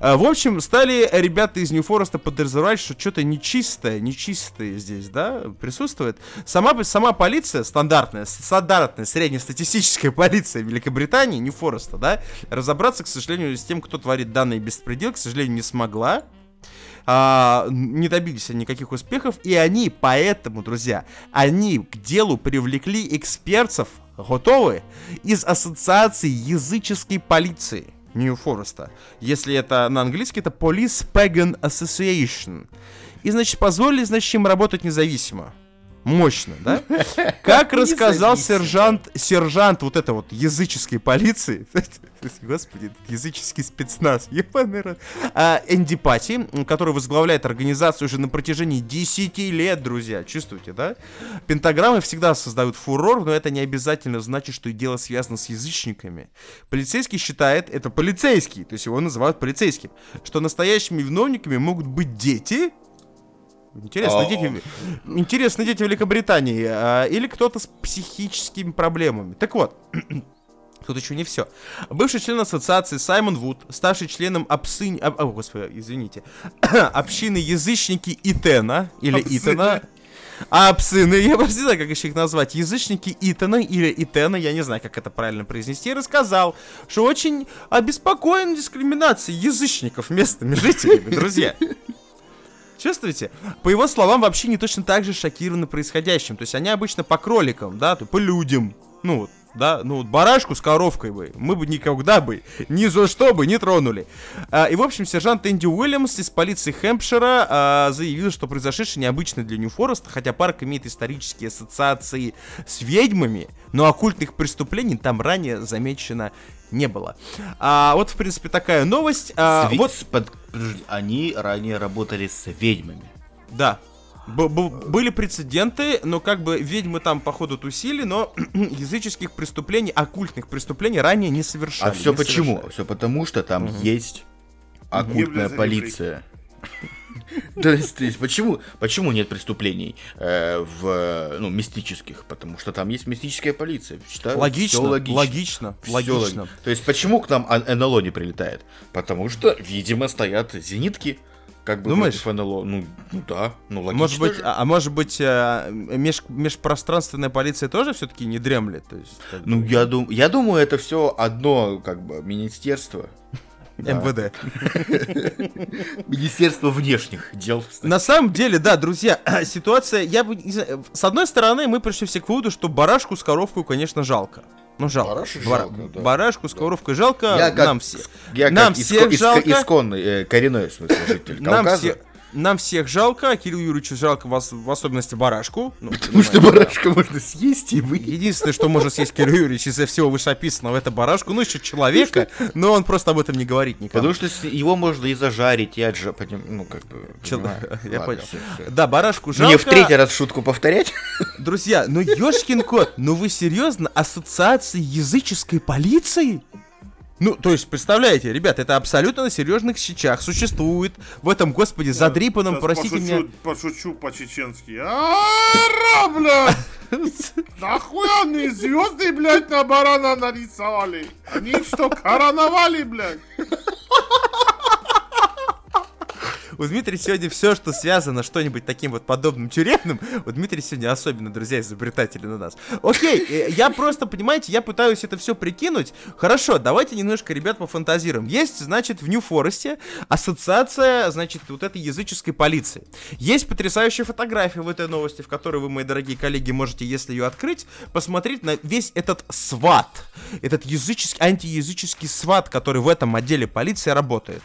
А, В общем, стали ребята из Нью-Фореста подозревать, что что-то нечистое, нечистое здесь, да, присутствует. Сама, сама полиция, стандартная, стандартная среднестатистическая полиция Великобритании, Нью-Фореста, да, разобраться, к сожалению, с тем, кто творит данный беспредел, к сожалению, не смогла. А, не добились никаких успехов, и они поэтому, друзья, они к делу привлекли экспертов, готовы, из ассоциации языческой полиции Нью-Фореста. Если это на английский, это Police Pagan Association. И, значит, позволили, значит, им работать независимо. Мощно, да? Как рассказал сержант, сержант вот это вот языческой полиции, господи, языческий спецназ, ебаный рот, а, Энди Пати, который возглавляет организацию уже на протяжении 10 лет, друзья, чувствуете, да? Пентаграммы всегда создают фурор, но это не обязательно значит, что и дело связано с язычниками. Полицейский считает, это полицейский, то есть его называют полицейским, что настоящими виновниками могут быть дети, Интересно, О. дети, интересно, дети Великобритании а, или кто-то с психическими проблемами. Так вот, тут еще не все. Бывший член ассоциации Саймон Вуд, ставший членом обсынь... об- О, господи, извините. общины язычники Итена, или Обсыны. Итана. А псыны, я просто не знаю, как еще их назвать. Язычники Итана или Итена, я не знаю, как это правильно произнести, рассказал, что очень обеспокоен дискриминацией язычников местными жителями, друзья. Чувствуете? По его словам, вообще не точно так же шокированы происходящим. То есть они обычно по кроликам, да, по людям. Ну да, ну вот барашку с коровкой бы мы бы никогда бы ни за что бы не тронули. А, и, в общем, сержант Энди Уильямс из полиции Хэмпшира а, заявил, что произошедшее необычно для Нью-Фореста, хотя парк имеет исторические ассоциации с ведьмами, но оккультных преступлений там ранее замечено не было. А, вот, в принципе, такая новость. А, Сви- вот под- Они ранее работали с ведьмами. Да. Б- б- были прецеденты, но как бы ведьмы там походу тусили, но языческих преступлений, оккультных преступлений ранее не совершали. А все почему? совершали. Все потому, что там есть оккультная полиция. То есть, то есть почему, почему нет преступлений э, в ну, мистических? Потому что там есть мистическая полиция. Считаю, Логично, логично, логично. логично. Всё логично. То есть почему к нам НЛО не прилетает? Потому что, видимо, стоят зенитки. Как бы Думаешь? против НЛО. Ну, ну да, ну логично. Может быть, же. а, а может быть, э, меж- межпространственная полиция тоже все-таки не дремлет? То есть, как Ну, я, дум... я думаю, это все одно, как бы, министерство. Да. МВД. Министерство внешних дел. На самом деле, да, друзья, ситуация, я бы, не знаю, с одной стороны, мы пришли все к выводу, что барашку с коровкой, конечно, жалко. Ну, жалко. Барашек Бара- жалко, да. Барашку с ковровкой жалко. Я как, нам все. я нам как всех иско- иско- жалко. исконный, э, коренной, в смысле, житель Нам, Кавказа. все, нам всех жалко, а Кириллу Юрьевичу жалко вас, в особенности барашку. Ну, Потому что понимаете, да. барашка можно съесть и вы. Единственное, что может съесть Кирилл Юрьевич из-за всего вышеописанного, это барашку, ну еще человека, но он просто об этом не говорит никому. Потому что его можно и зажарить, и отжать, ну, как бы... Чел-. Я Ладно, понял. всё, всё. Да, барашку жалко. Мне в третий раз шутку повторять? Друзья, ну ёшкин кот, ну вы серьезно? Ассоциации языческой полиции? Ну, то есть, представляете, ребят, это абсолютно на серьезных щечах существует в этом, господи, задрипанном, Сейчас простите пошучу, меня. Пошучу по-чеченски. Ара, блядь! Нахуя они звезды, блядь, на барана нарисовали? Они что, короновали, блядь? У Дмитрия сегодня все, что связано что-нибудь таким вот подобным тюремным, у Дмитрия сегодня особенно, друзья, изобретатели на нас. Окей, э, я просто, понимаете, я пытаюсь это все прикинуть. Хорошо, давайте немножко, ребят, пофантазируем. Есть, значит, в Нью-Форесте ассоциация, значит, вот этой языческой полиции. Есть потрясающая фотография в этой новости, в которой вы, мои дорогие коллеги, можете, если ее открыть, посмотреть на весь этот сват, этот языческий, антиязыческий сват, который в этом отделе полиции работает.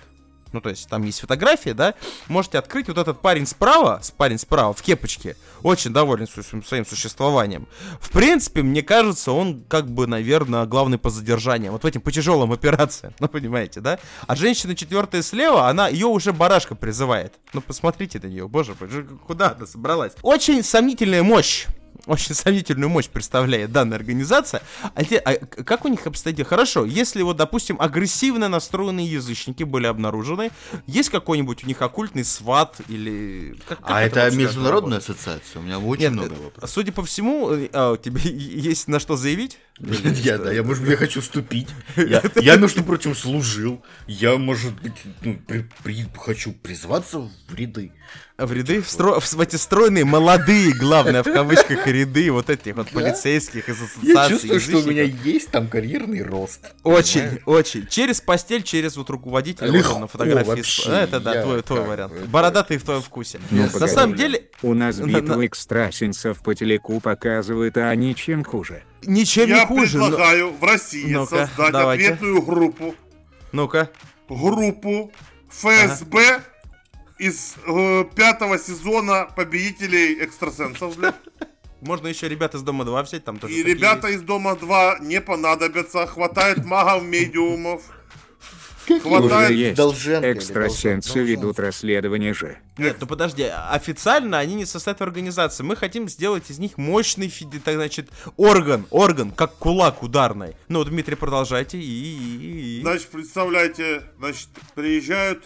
Ну, то есть, там есть фотография, да? Можете открыть вот этот парень справа, парень справа, в кепочке. Очень доволен своим, своим существованием. В принципе, мне кажется, он, как бы, наверное, главный по задержаниям. Вот в этим, по тяжелым операциям. Ну, понимаете, да? А женщина четвертая слева, она, ее уже барашка призывает. Ну, посмотрите на нее, боже мой, куда она собралась? Очень сомнительная мощь очень сомнительную мощь представляет данная организация. А, те- а как у них обстоит дело? Хорошо, если вот, допустим, агрессивно настроенные язычники были обнаружены, есть какой-нибудь у них оккультный сват или... как- как А это вообще международная работает? ассоциация, у меня очень Нет, много э, вопросов. Судя по всему, э, а, у тебя есть на что заявить? Я, да, я, может быть, я хочу вступить. Я, я, между прочим, служил. Я, может быть, ну, при- при- хочу призваться в ряды. В ряды, в, стро- в, в эти стройные, молодые, главное, в кавычках, ряды вот этих вот полицейских из ассоциации Я чувствую, что у меня есть там карьерный рост. Очень, Понимаешь? очень. Через постель, через вот руководителя вот Легко он на фотографии. вообще, Это да, я твой, вариант. это- Бородатый в твоем вкусе. Ну, на самом деле, У нас На- битву экстрасенсов по телеку показывают, а они чем хуже. Ничем Я не хуже. но- предлагаю в России Ну-ка, создать давайте. ответную группу. Ну-ка. Группу ФСБ из э, пятого сезона победителей экстрасенсов, блядь. Можно еще ребята из Дома 2 взять, там тоже И ребята есть. из Дома 2 не понадобятся. Хватает магов-медиумов. Уже Хватает... есть. Долженко Экстрасенсы Должен- ведут расследование же. Нет, ну подожди, официально они не состоят в организации. Мы хотим сделать из них мощный, так, значит, орган, орган, как кулак ударный. Ну, вот, Дмитрий, продолжайте. И, и- и- и. Значит, представляете, значит, приезжают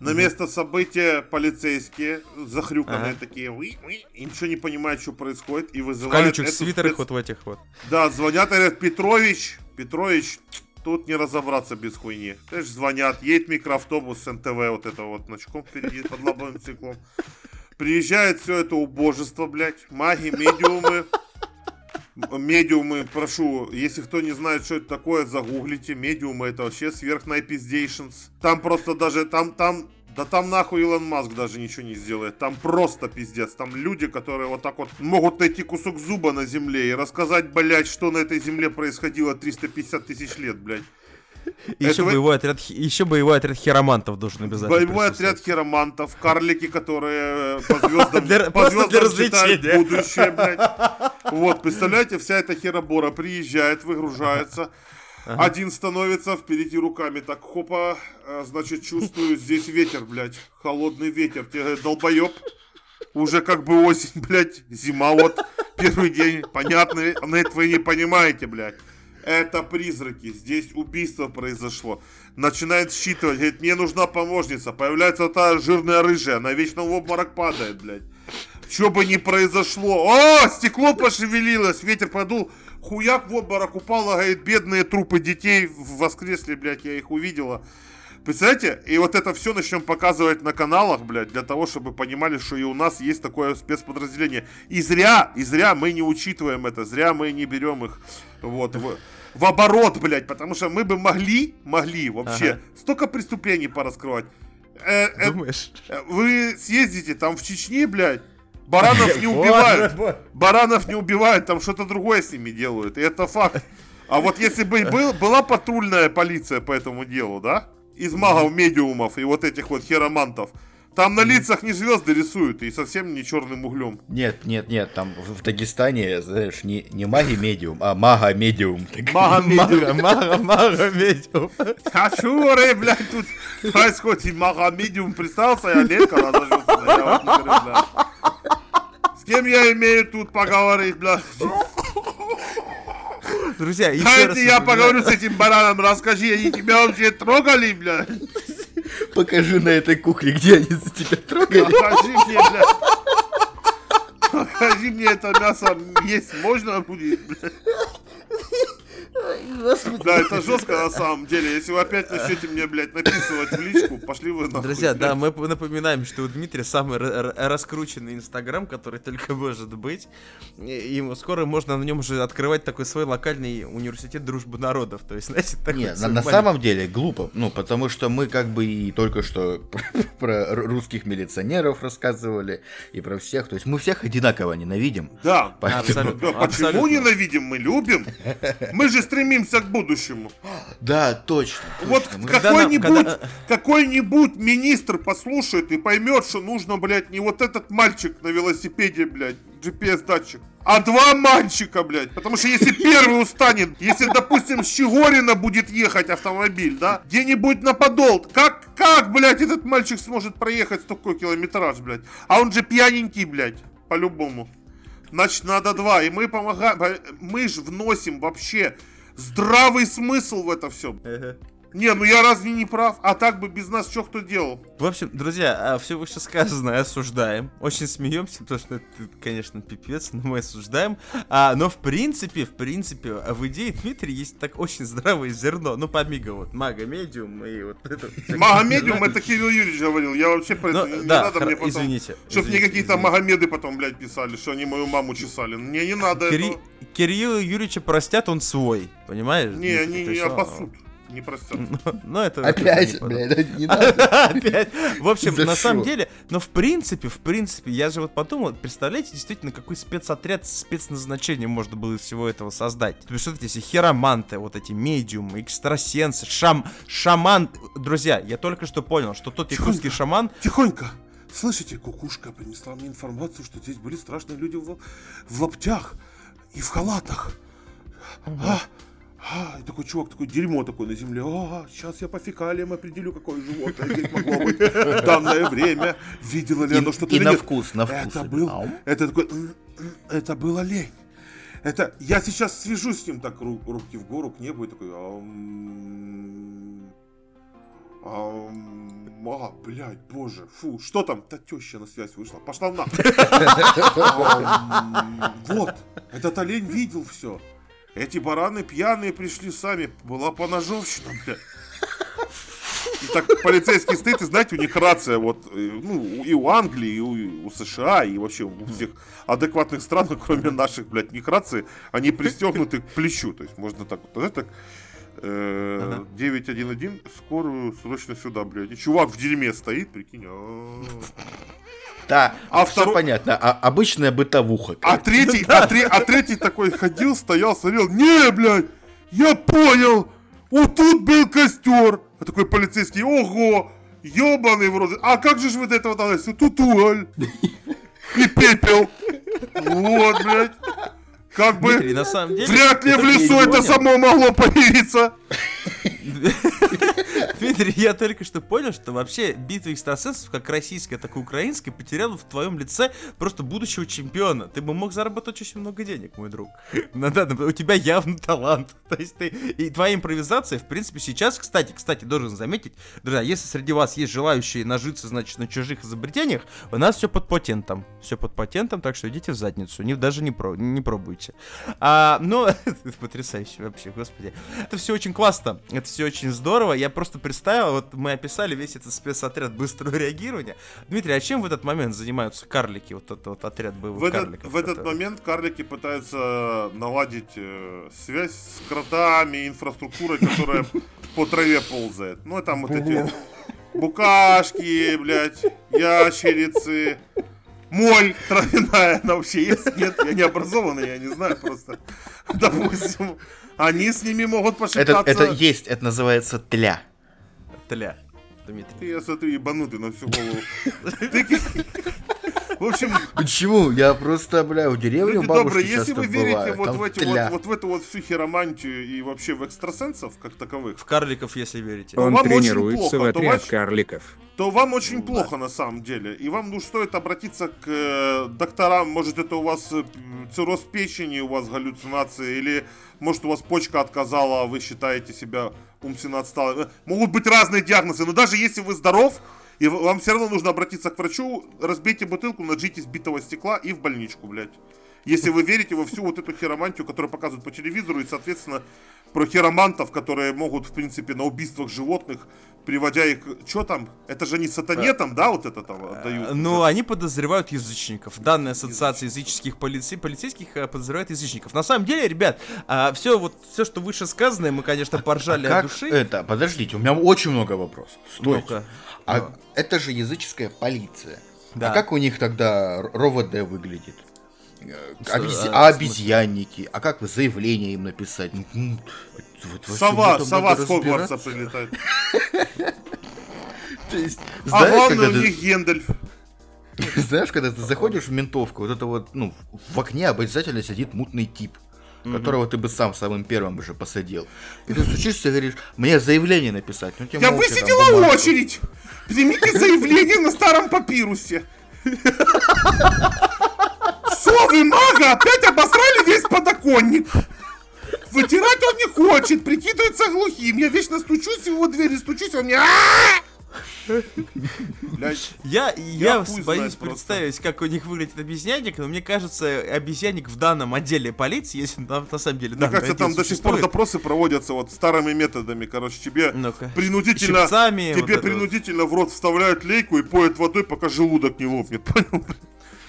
на место события полицейские, захрюканные Ага. такие, «Уи, уи», и ничего не понимают, что происходит, и в вызывают колючих эту свитерах спец- вот в этих вот. Да, звонят и говорят, Петрович, Петрович, тут не разобраться без хуйни. Знаешь, звонят, едет микроавтобус с НТВ, вот это вот, значком впереди, под лобовым циклом. Приезжает все это убожество, блядь, маги, медиумы. Медиумы, прошу, если кто не знает, что это такое, загуглите. Медиумы это вообще сверхнайпиздейшнс. Там просто даже, там, там, да там нахуй Илон Маск даже ничего не сделает. Там просто пиздец. Там люди, которые вот так вот могут найти кусок зуба на земле и рассказать, блядь, что на этой земле происходило 350 тысяч лет, блядь. Еще Это вы- боевой отряд, еще боевой отряд хиромантов должен обязательно Боевой отряд хиромантов, карлики, которые э, по звездам, Для- по для звездам развлечения. будущее, блядь. Вот, представляете, вся эта херобора приезжает, выгружается. Один становится впереди руками, так хопа, э, значит, чувствую, здесь ветер, блядь, холодный ветер. Тебе говорят, долбоеб, уже как бы осень, блядь, зима вот, первый день, понятно, но это вы не понимаете, блядь. Это призраки, здесь убийство произошло. Начинает считывать, говорит, мне нужна помощница. Появляется та жирная рыжая, она вечно в обморок падает, блядь. Что бы ни произошло. О, стекло пошевелилось, ветер подул. Хуяк в обморок упала, говорит, бедные трупы детей воскресли, блядь, я их увидела. Представляете? И вот это все начнем показывать на каналах, блядь, для того, чтобы понимали, что и у нас есть такое спецподразделение. И зря, и зря мы не учитываем это, зря мы не берем их вот в, в оборот, блядь, потому что мы бы могли, могли вообще Ага. столько преступлений пораскрывать. Э, э, Думаешь? э, вы съездите там в Чечне, блядь, баранов не убивают. Баранов не убивают, там что-то другое с ними делают. И это факт. А вот если бы был, была патрульная полиция по этому делу, да? Из магов-медиумов и вот этих вот херомантов. Там на лицах не звезды рисуют и совсем не черным углем. Нет, нет, нет, там в в Дагестане, знаешь, не, не маги-медиум, а мага-медиум. Мага-медиум. Мага, мага, мага, медиум. А шуры, блядь, тут происходит. И мага-медиум представился, я Ленка разожился. Я вот не говорю, блядь. С кем я имею тут поговорить, блядь? Друзья, еще Дайте раз я поговорю с этим бараном, расскажи, они тебя вообще трогали, блядь? Покажи на этой кухне, где они за тебя трогали. Покажи мне, блядь. Покажи мне это мясо, есть можно будет, блядь? Да, это жестко на самом деле. Если вы опять начнете мне, блядь, написывать в личку, пошли вы нахуй. Друзья, блядь. да, мы напоминаем, что у Дмитрия самый р- р- раскрученный инстаграм, который только может быть. И скоро можно на нем уже открывать такой свой локальный университет дружбы народов. То есть, знаете, такой Не, на, на самом деле глупо, ну, потому что мы как бы и только что про русских милиционеров рассказывали, и про всех, то есть мы всех одинаково ненавидим. Да. Поэтому- Абсолютно. Да, почему абсолютно. ненавидим? Мы любим. Мы же стремимся к будущему. Да, точно. Вот точно. Когда какой-нибудь, когда- какой-нибудь министр послушает и поймет, что нужно, блядь, не вот этот мальчик на велосипеде, блядь, GPS-датчик, а два мальчика, блядь. Потому что если первый устанет, если, допустим, с Чигорина будет ехать автомобиль, да, где-нибудь на Подол, как, как, блядь, этот мальчик сможет проехать такой километраж, блядь? А он же пьяненький, блядь, по-любому. Значит, надо два. И мы помогаем. Мы же вносим вообще здравый смысл в это все. Не, ну я разве не прав? А так бы без нас что кто делал? В общем, друзья, все вышесказанное осуждаем. Очень смеемся, потому что это, конечно, пипец, но мы осуждаем. А, но в принципе, в принципе, в идее Дмитрия есть так очень здравое зерно. Ну, помимо вот мага медиум и вот это. Магомедиум, это Кирилл Юрьевич говорил. Я вообще про это Ну, не да, надо мне потом. извините, Чтоб мне какие-то. Магомеды потом, блядь, писали, что они мою маму чесали. Мне не надо этого. Кирилла Юрьевича простят, он свой, понимаешь? Не, они То не ну, простят. Ну, это... Опять, блядь, это не надо. Опять. В общем, на самом деле, но в принципе, в принципе, я же вот подумал, представляете, действительно, какой спецотряд с спецназначением можно было из всего этого создать. То есть, что эти хироманты, вот эти медиумы, экстрасенсы, шам, шаман. Друзья, я только что понял, что тот якутский шаман, Тихонько. Слышите, кукушка принесла мне информацию, что здесь были страшные люди в, в лаптях и в халатах. А, а, и такой чувак, такой дерьмо такое на земле. А, сейчас я по фекалиям определю, какое животное здесь могло быть в данное время. Видела ли оно что-то и на вкус, на вкус. Это был, это такой, это был олень. Это, я сейчас свяжусь с ним так, ру- руки в гору, к небу, и такой, а, блядь, боже, фу, что там? Та теща на связь вышла, пошла на. Вот, этот олень видел все. Эти бараны пьяные пришли сами, была поножовщина, блядь. И так полицейский стоит, и знаете, у них рация, вот, э, ну, и у Англии, и у, у США, и вообще у всех адекватных стран, кроме наших, блядь, них рации, они пристегнуты к плечу, то есть можно так вот, знаете, так, э, Ага. 911, скорую срочно сюда, блядь. И чувак в дерьме стоит, прикинь, а. Да, А все второй- понятно. А, обычная бытовуха. А третий, а, тре- а третий такой ходил, стоял, смотрел, не, блядь, я понял, вот тут был костер. А такой полицейский, ого, ебаный в рот. А как же ж вы до этого додались? Тут уголь и пепел. Вот, блядь. Как Дмитрий, бы, на самом деле... вряд ли в лесу это само могло появиться. Дмитрий, я только что понял, что вообще битва экстрасенсов, как российская, так и украинская, потеряла в твоем лице просто будущего чемпиона. Ты бы мог заработать очень много денег, мой друг. Ну да, у тебя явно талант. То есть ты... И твоя импровизация, в принципе, сейчас, кстати, кстати, должен заметить, друзья, если среди вас есть желающие нажиться, значит, на чужих изобретениях, у нас все под патентом. Все под патентом, так что идите в задницу. Не, даже не, про, не пробуйте. А, ну, это потрясающе вообще, господи. Это все очень классно, это все очень здорово. Я просто представил, вот мы описали весь этот спецотряд быстрого реагирования. Дмитрий, а чем в этот момент занимаются карлики, вот этот вот отряд боевых В этот, карликов? в этот момент карлики пытаются наладить э, связь с кротами, инфраструктурой, которая по траве ползает. Ну, и там вот эти букашки, блядь, ящерицы, моль травяная, она вообще есть? Нет, я не образованный, я не знаю просто. Допустим, они с ними могут Это, пошептаться. это есть, это называется тля. Тля. Дмитрий. Ты, я смотрю, ебанутый на всю голову. В общем, Почему? Я просто, бля, в деревне люди у бабушки добрые, если вы верите вот в, эти вот, вот в эту вот всю хиромантию и вообще в экстрасенсов, как таковых, В карликов, если верите. Он очень тренируется в то отряд карликов. То вам очень плохо на самом деле. И вам ну, стоит обратиться к э, докторам. Может, это у вас э, цирроз печени, у вас галлюцинации, или может у вас почка отказала, а вы считаете себя умственно отсталым. Могут быть разные диагнозы, но даже если вы здоров, и вам все равно нужно обратиться к врачу, разбейте бутылку, наджитесь битого стекла и в больничку, блядь. Если вы верите во всю вот эту хиромантию, которую показывают по телевизору, и, соответственно, про хиромантов, которые могут, в принципе, на убийствах животных, приводя их... Что там? Это же не сатане там, да, вот это там отдают? Э, Ну, они подозревают язычников. Данная ассоциация языческих полицей, полицейских э, подозревает язычников. На самом деле, ребят, все вот все, что выше сказанное, мы, конечно, поржали от Как души. это? Подождите, у меня очень много вопросов. Стойте. А это же языческая полиция. Да. А как у них тогда РОВД выглядит? Э, Что, обези- а, А обезьянники? А как вы заявление им написать? Ну, м, вот во всем Сова, сова с Хогвартса прилетает. Есть, А знаешь, главное когда у ты- них Гендальф. Знаешь, когда ты заходишь в ментовку, вот это вот, ну, в окне обязательно сидит мутный тип, которого ты бы сам самым первым уже посадил. И ты стучишься и говоришь, мне заявление написать. Ну, Я молча там высидела бумажку. очередь! Примите заявление на старом папирусе. Совы мага опять обосрали весь подоконник. Вытирать он не хочет, прикидывается глухим. Я вечно стучусь в его дверь и стучусь, он мне... Я, я, хуй боюсь просто. представить, как у них выглядит обезьянник, но мне кажется, обезьянник в данном отделе полиции, если на, на самом деле Мне кажется, там до сих пор допросы проводятся вот старыми методами. Короче, тебе Ну-ка. принудительно, Щипцами, вот тебе вот. принудительно в рот вставляют лейку и поют водой, пока желудок не лопнет. Понял?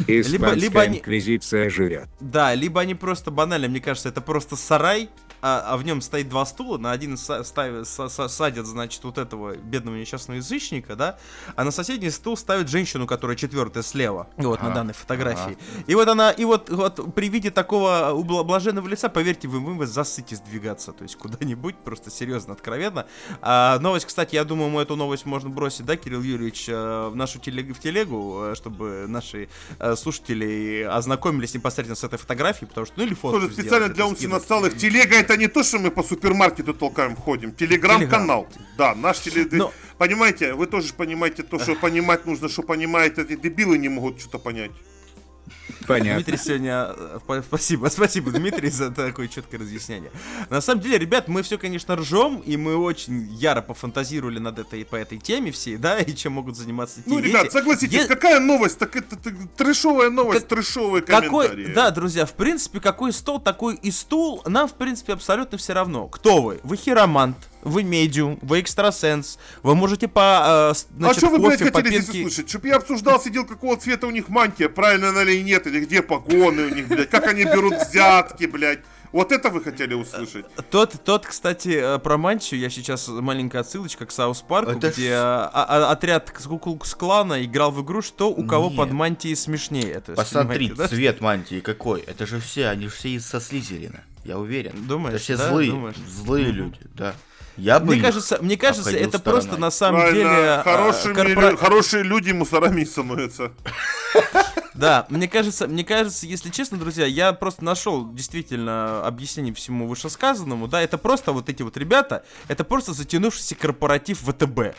Испанская либо они- инквизиция жрет. Да, либо они просто банально, мне кажется, это просто сарай, а, а в нем стоит два стула, на один са- ставят, са- са- садят, значит, вот этого бедного несчастного язычника, да, а на соседний стул ставят женщину, которая четвертая слева, вот на данной фотографии. И вот она, и вот, вот при виде такого блаженного лица, поверьте, вы, вы засыте сдвигаться, то есть куда-нибудь, просто серьезно, откровенно. А, новость, кстати, я думаю, мы эту новость можно бросить, да, Кирилл Юрьевич, э, в нашу телегу, в телегу, э, чтобы наши э, слушатели ознакомились непосредственно с этой фотографией, потому что, ну или фото. Тоже специально для умственно отсталых. Телега это не то, что мы по супермаркету толкаем, ходим. Телеграм-канал. Да, наш теле... Но- Понимаете, вы тоже понимаете то, что понимать нужно, что понимают эти дебилы не могут что-то понять. Понятно. Дмитрий сегодня... э, Спасибо, спасибо, Дмитрий, за такое четкое разъяснение. На самом деле, ребят, мы все, конечно, ржем, и мы очень яро пофантазировали над этой, по этой теме всей, да, и чем могут заниматься те Ну, дети. ребят, согласитесь, Е- какая новость? Так это, так, трэшовая новость, Как- трэшовые Какой, комментарии. да, друзья, в принципе, какой стол, такой и стул. Нам, в принципе, абсолютно все равно. Кто вы? Вы хиромант, вы медиум, вы экстрасенс. Вы можете по, э, А значит, что вы, блядь, кофе, по хотели здесь пенке- услышать? Чтоб я обсуждал, сидел, какого цвета у них мантия, правильно она или нет, или где погоны у них, блядь, как они берут взятки, блядь. Вот это вы хотели услышать? Тот, тот, кстати, э, про мантию, я сейчас маленькая отсылочка к Саус Парку, Это где ж- а, а, отряд с клана играл в игру, что у кого Нет. под мантией смешнее. То есть, Посмотри, да? цвет мантии какой. Это же все, они же все из со Слизерина. Я уверен. Думаешь, Это все да? злые, Думаешь? злые люди, да. Я бы Мне кажется, мне кажется, это стороной. просто на самом Правильно, деле а, хорошими корпора- хорошие люди мусорами становятся. Да, мне кажется, мне кажется, если честно, друзья, я просто нашел действительно объяснение всему вышесказанному. Да, это просто вот эти вот ребята, это просто затянувшийся корпоратив ВТБ.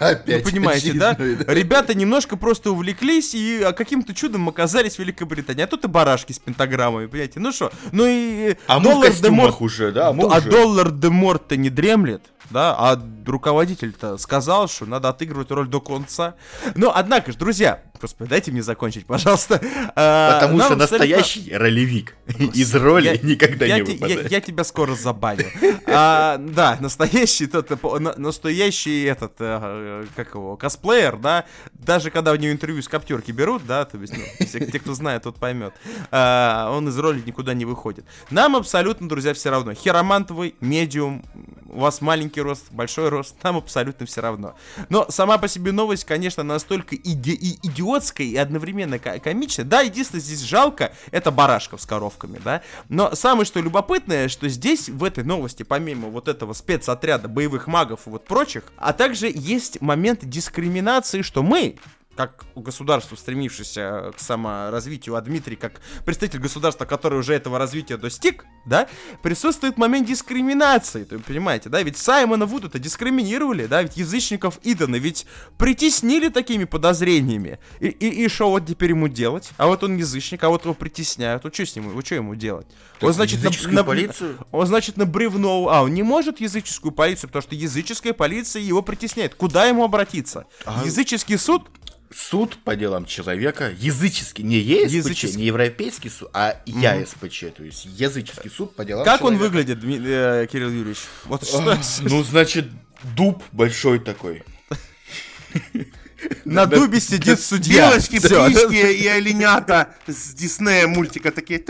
Опять Вы понимаете, да? очередной, Ребята немножко просто увлеклись и а, каким-то чудом оказались в Великобритании. А тут и барашки с пентаграммой, понимаете? Ну что, ну и... А мы в доллар де мор- костюмах уже, да? мы а уже- доллар де морт-то не дремлет, да? А руководитель-то сказал, что надо отыгрывать роль до конца. Но, однако же, друзья, господи, дайте мне закончить, пожалуйста. А, Потому нам что абсолютно- настоящий ролевик из роли я- никогда я не выпадает. Я, я тебя скоро забаню. А, да, настоящий тот, э, настоящий этот, э, как его, косплеер, да, даже когда у него интервью с коптерки берут, да, то есть, ну, все, те, кто знает, тот поймет, а, он из роли никуда не выходит. Нам абсолютно, друзья, все равно. Хиромант вы, медиум, у вас маленький рост, большой рост, нам абсолютно все равно. Но сама по себе новость, конечно, настолько иди- и идиотская и одновременно ко- комичная. Да, единственное, здесь жалко, это барашков с коровками, да. Но самое что любопытное, что здесь, в этой новости, помимо вот этого спецотряда боевых магов и вот прочих, а также есть момент дискриминации, что мы, как государство, стремившееся к саморазвитию, а Дмитрий, как представитель государства, который уже этого развития достиг, да, присутствует момент дискриминации, вы понимаете, да, ведь Саймона Вуда-то дискриминировали, да, ведь язычников Идана ведь притеснили такими подозрениями, и, и, и что вот теперь ему делать? А вот он язычник, а вот его притесняют, вот что с ним, вот что ему делать? он, значит, на- на- полицию? он, значит, на бревно... А, он не может языческую полицию, потому что языческая полиция его притесняет. Куда ему обратиться? А- Языческий суд? Суд по делам человека, языческий, не ЕСПЧ, Языческий. не европейский суд, а ЯСПЧ, то есть языческий суд по делам Как он человека. выглядит, Дми- э, Кирилл Юрьевич? Вот что... Ну, значит, дуб большой такой. На дубе сидит судья. Белочки, птички и оленята с Диснея мультика такие.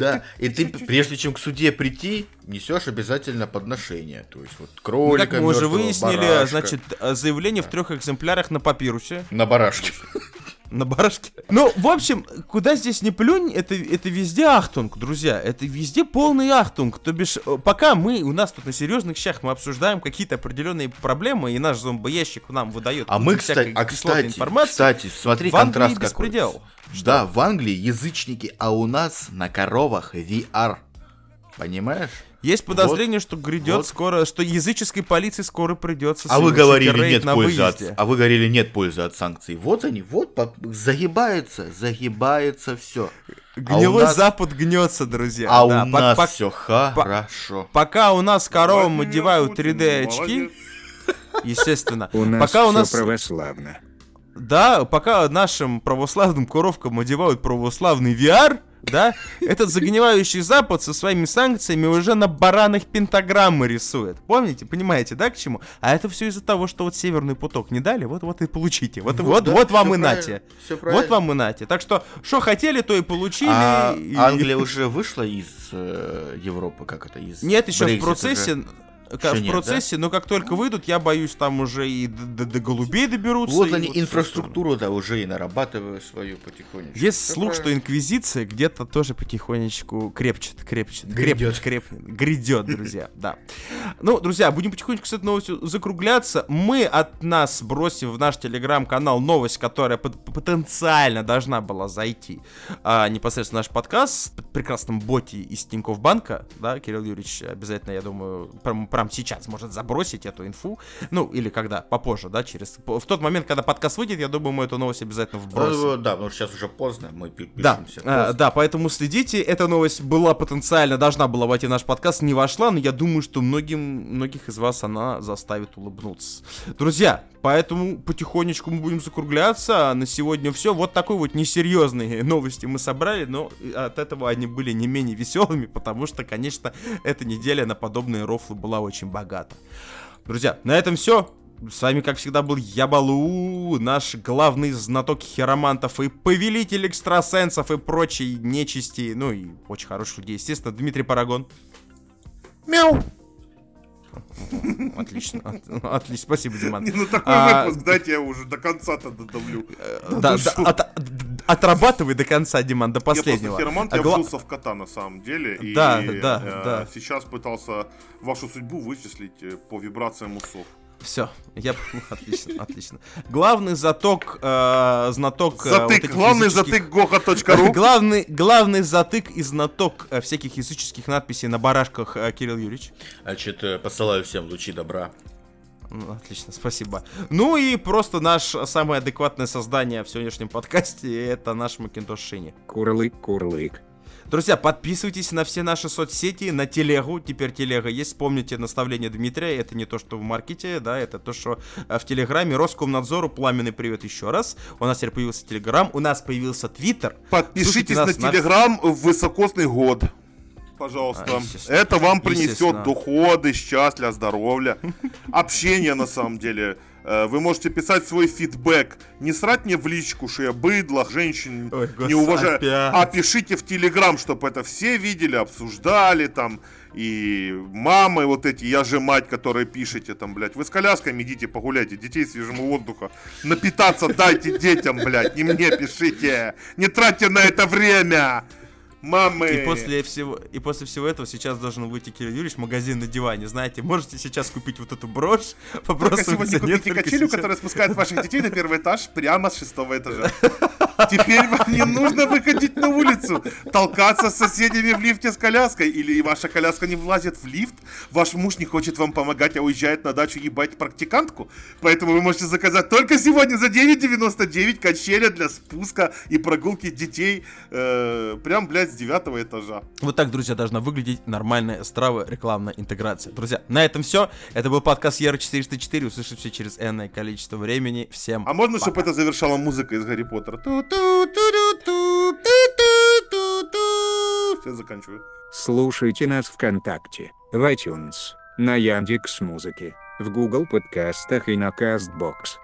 Да, и ты, прежде чем к суде прийти, несешь обязательно подношение. То есть вот Ну, кролика, Как мы уже выяснили, барашка. значит, заявление в трех экземплярах на папирусе. На барашке. На барашке. Ну, в общем, куда здесь не плюнь, это, это везде ахтунг, друзья. Это везде полный ахтунг. То бишь, э, пока мы, у нас тут на серьезных щах, мы обсуждаем какие-то определенные проблемы, и наш зомбоящик нам выдает А мы, всякой кстати, а кстати, информации. кстати, смотри, В Англии контраст какой. беспредел. Да, в Англии язычники, а у нас на коровах VR. Понимаешь? Есть подозрение, что грядет вот. скоро, что языческой полиции скоро придется А вы говорили, нет на пользы от, выезде. а вы говорили, нет пользы от санкций. Вот они, вот по- загибается, загибается все. Гнилой а у нас- Запад гнется, друзья. А Да, у пок- нас пок- все хорошо. Пока у нас коровам одевают Путин, 3D очки, естественно. У нас пока у нас, православно. да, пока нашим православным коровкам одевают православный VR, да, этот загнивающий Запад со своими санкциями уже на баранах пентаграммы рисует. Помните, понимаете, да, к чему? А это все из-за того, что вот северный путок не дали, вот вот и получите. Вот, вот, да, вот вам и нате. Вот вам и нате. Так что, что хотели, то и получили. А и- Англия уже вышла из э, Европы, как это, из Нет, еще в Брексит процессе. уже? Ещё в нет, процессе, но как только выйдут, я боюсь, там уже и до, до- до голубей доберутся. Вот они всё инфраструктуру, да, уже и нарабатывают свою потихонечку. Есть Всё слух, что инквизиция где-то тоже потихонечку крепчет, крепчет, Грядет. крепнет, грядет, друзья, да. Ну, друзья, будем потихонечку с этой новостью закругляться. Мы от нас бросим в наш телеграм-канал новость, которая пот- потенциально должна была зайти а, непосредственно наш подкаст в прекрасном боте из Тинькофф Банка, да, Кирилл Юрьевич обязательно, я думаю, прям, прям сейчас может забросить эту инфу, ну, или когда, попозже, да, через, в тот момент, когда подкаст выйдет, я думаю, мы эту новость обязательно вбросим. Ну, да, потому что сейчас уже поздно, мы пи- Да, пишемся. а, поздно. да, поэтому следите. Эта новость была потенциально, должна была войти в наш подкаст, не вошла, но я думаю, что многим, многих из вас она заставит улыбнуться. Друзья, поэтому потихонечку мы будем закругляться. А на сегодня все. Вот такой вот несерьезные новости мы собрали, но от этого они были не менее веселыми, потому что, конечно, эта неделя на подобные рофлы была очень богата. Друзья, на этом все. С вами, как всегда, был Ябалу, наш главный знаток хиромантов и повелитель экстрасенсов и прочей нечисти, ну и очень хороших людей, естественно, Дмитрий Парагон. Мяу. Отлично, от- отлично, спасибо, Диман. Не, ну такой А, выпуск, дайте я уже до конца-то додавлю. Да, да, от- отрабатывай до конца, Диман, до Я просто последнего. хиромант, А я гла- вжился в кота на самом деле. И Да, да, э, да. сейчас пытался вашу судьбу вычислить э, по вибрациям усов. Все, я отлично, отлично. Главный заток, э, знаток. э, вот Затык, этих главный языческих- затык гоха.ру. Главный, главный затык и знаток э, всяких языческих надписей на барашках э, Кирилл Юрьевич. Значит, э, посылаю всем лучи добра. Ну, Отлично, спасибо. Ну и просто наш самое адекватное создание в сегодняшнем подкасте это наш Макинтош Шини. Курлык, курлык. Друзья, подписывайтесь на все наши соцсети, на телегу. Теперь телега есть. Помните наставление Дмитрия. Это не то, что в маркете, да, это то, что э, в Телеграме. Роскомнадзору пламенный привет еще раз. У нас теперь появился Телеграм, у нас появился Твиттер. Подпишитесь на Телеграм в высокосный год. Пожалуйста. А. Это вам принесет доходы, счастья, здоровья, общение на самом деле. Э, Вы можете писать свой фидбэк. Не срать мне в личку, что я быдло, женщин Ой, не уважаю. опять. А пишите в Телеграм, чтобы это все видели, обсуждали там. И мамы вот эти, я же мать, которые пишете там, блядь. Вы с колясками идите погуляйте, детей свежему воздуха. Напитаться дайте детям, блядь. Не мне пишите. Не тратьте на это время. Мамы. И после всего, и после всего этого сейчас должен выйти Кирилл Юрьевич магазин на диване. Знаете, можете сейчас купить вот эту брошь. Вопрос Только сегодня купите качелю, которая спускает ваших детей на первый этаж прямо с шестого этажа. Теперь вам не нужно выходить на улицу, толкаться с соседями в лифте с коляской, или ваша коляска не влазит в лифт, ваш муж не хочет вам помогать, а уезжает на дачу ебать практикантку. Поэтому вы можете заказать только сегодня за 9,99 качеля для спуска и прогулки детей э, прям, блядь, с девятого этажа. Вот так, друзья, должна выглядеть нормальная здравая рекламная интеграция. Друзья, на этом все. Это был подкаст Ера 404. Услышимся через энное количество времени. Всем А можно, пока. чтобы это завершала музыка из Гарри Поттера? Все, заканчиваю. Слушайте нас ВКонтакте, в iTunes, на Яндекс Музыке, в Google подкастах и на Castbox.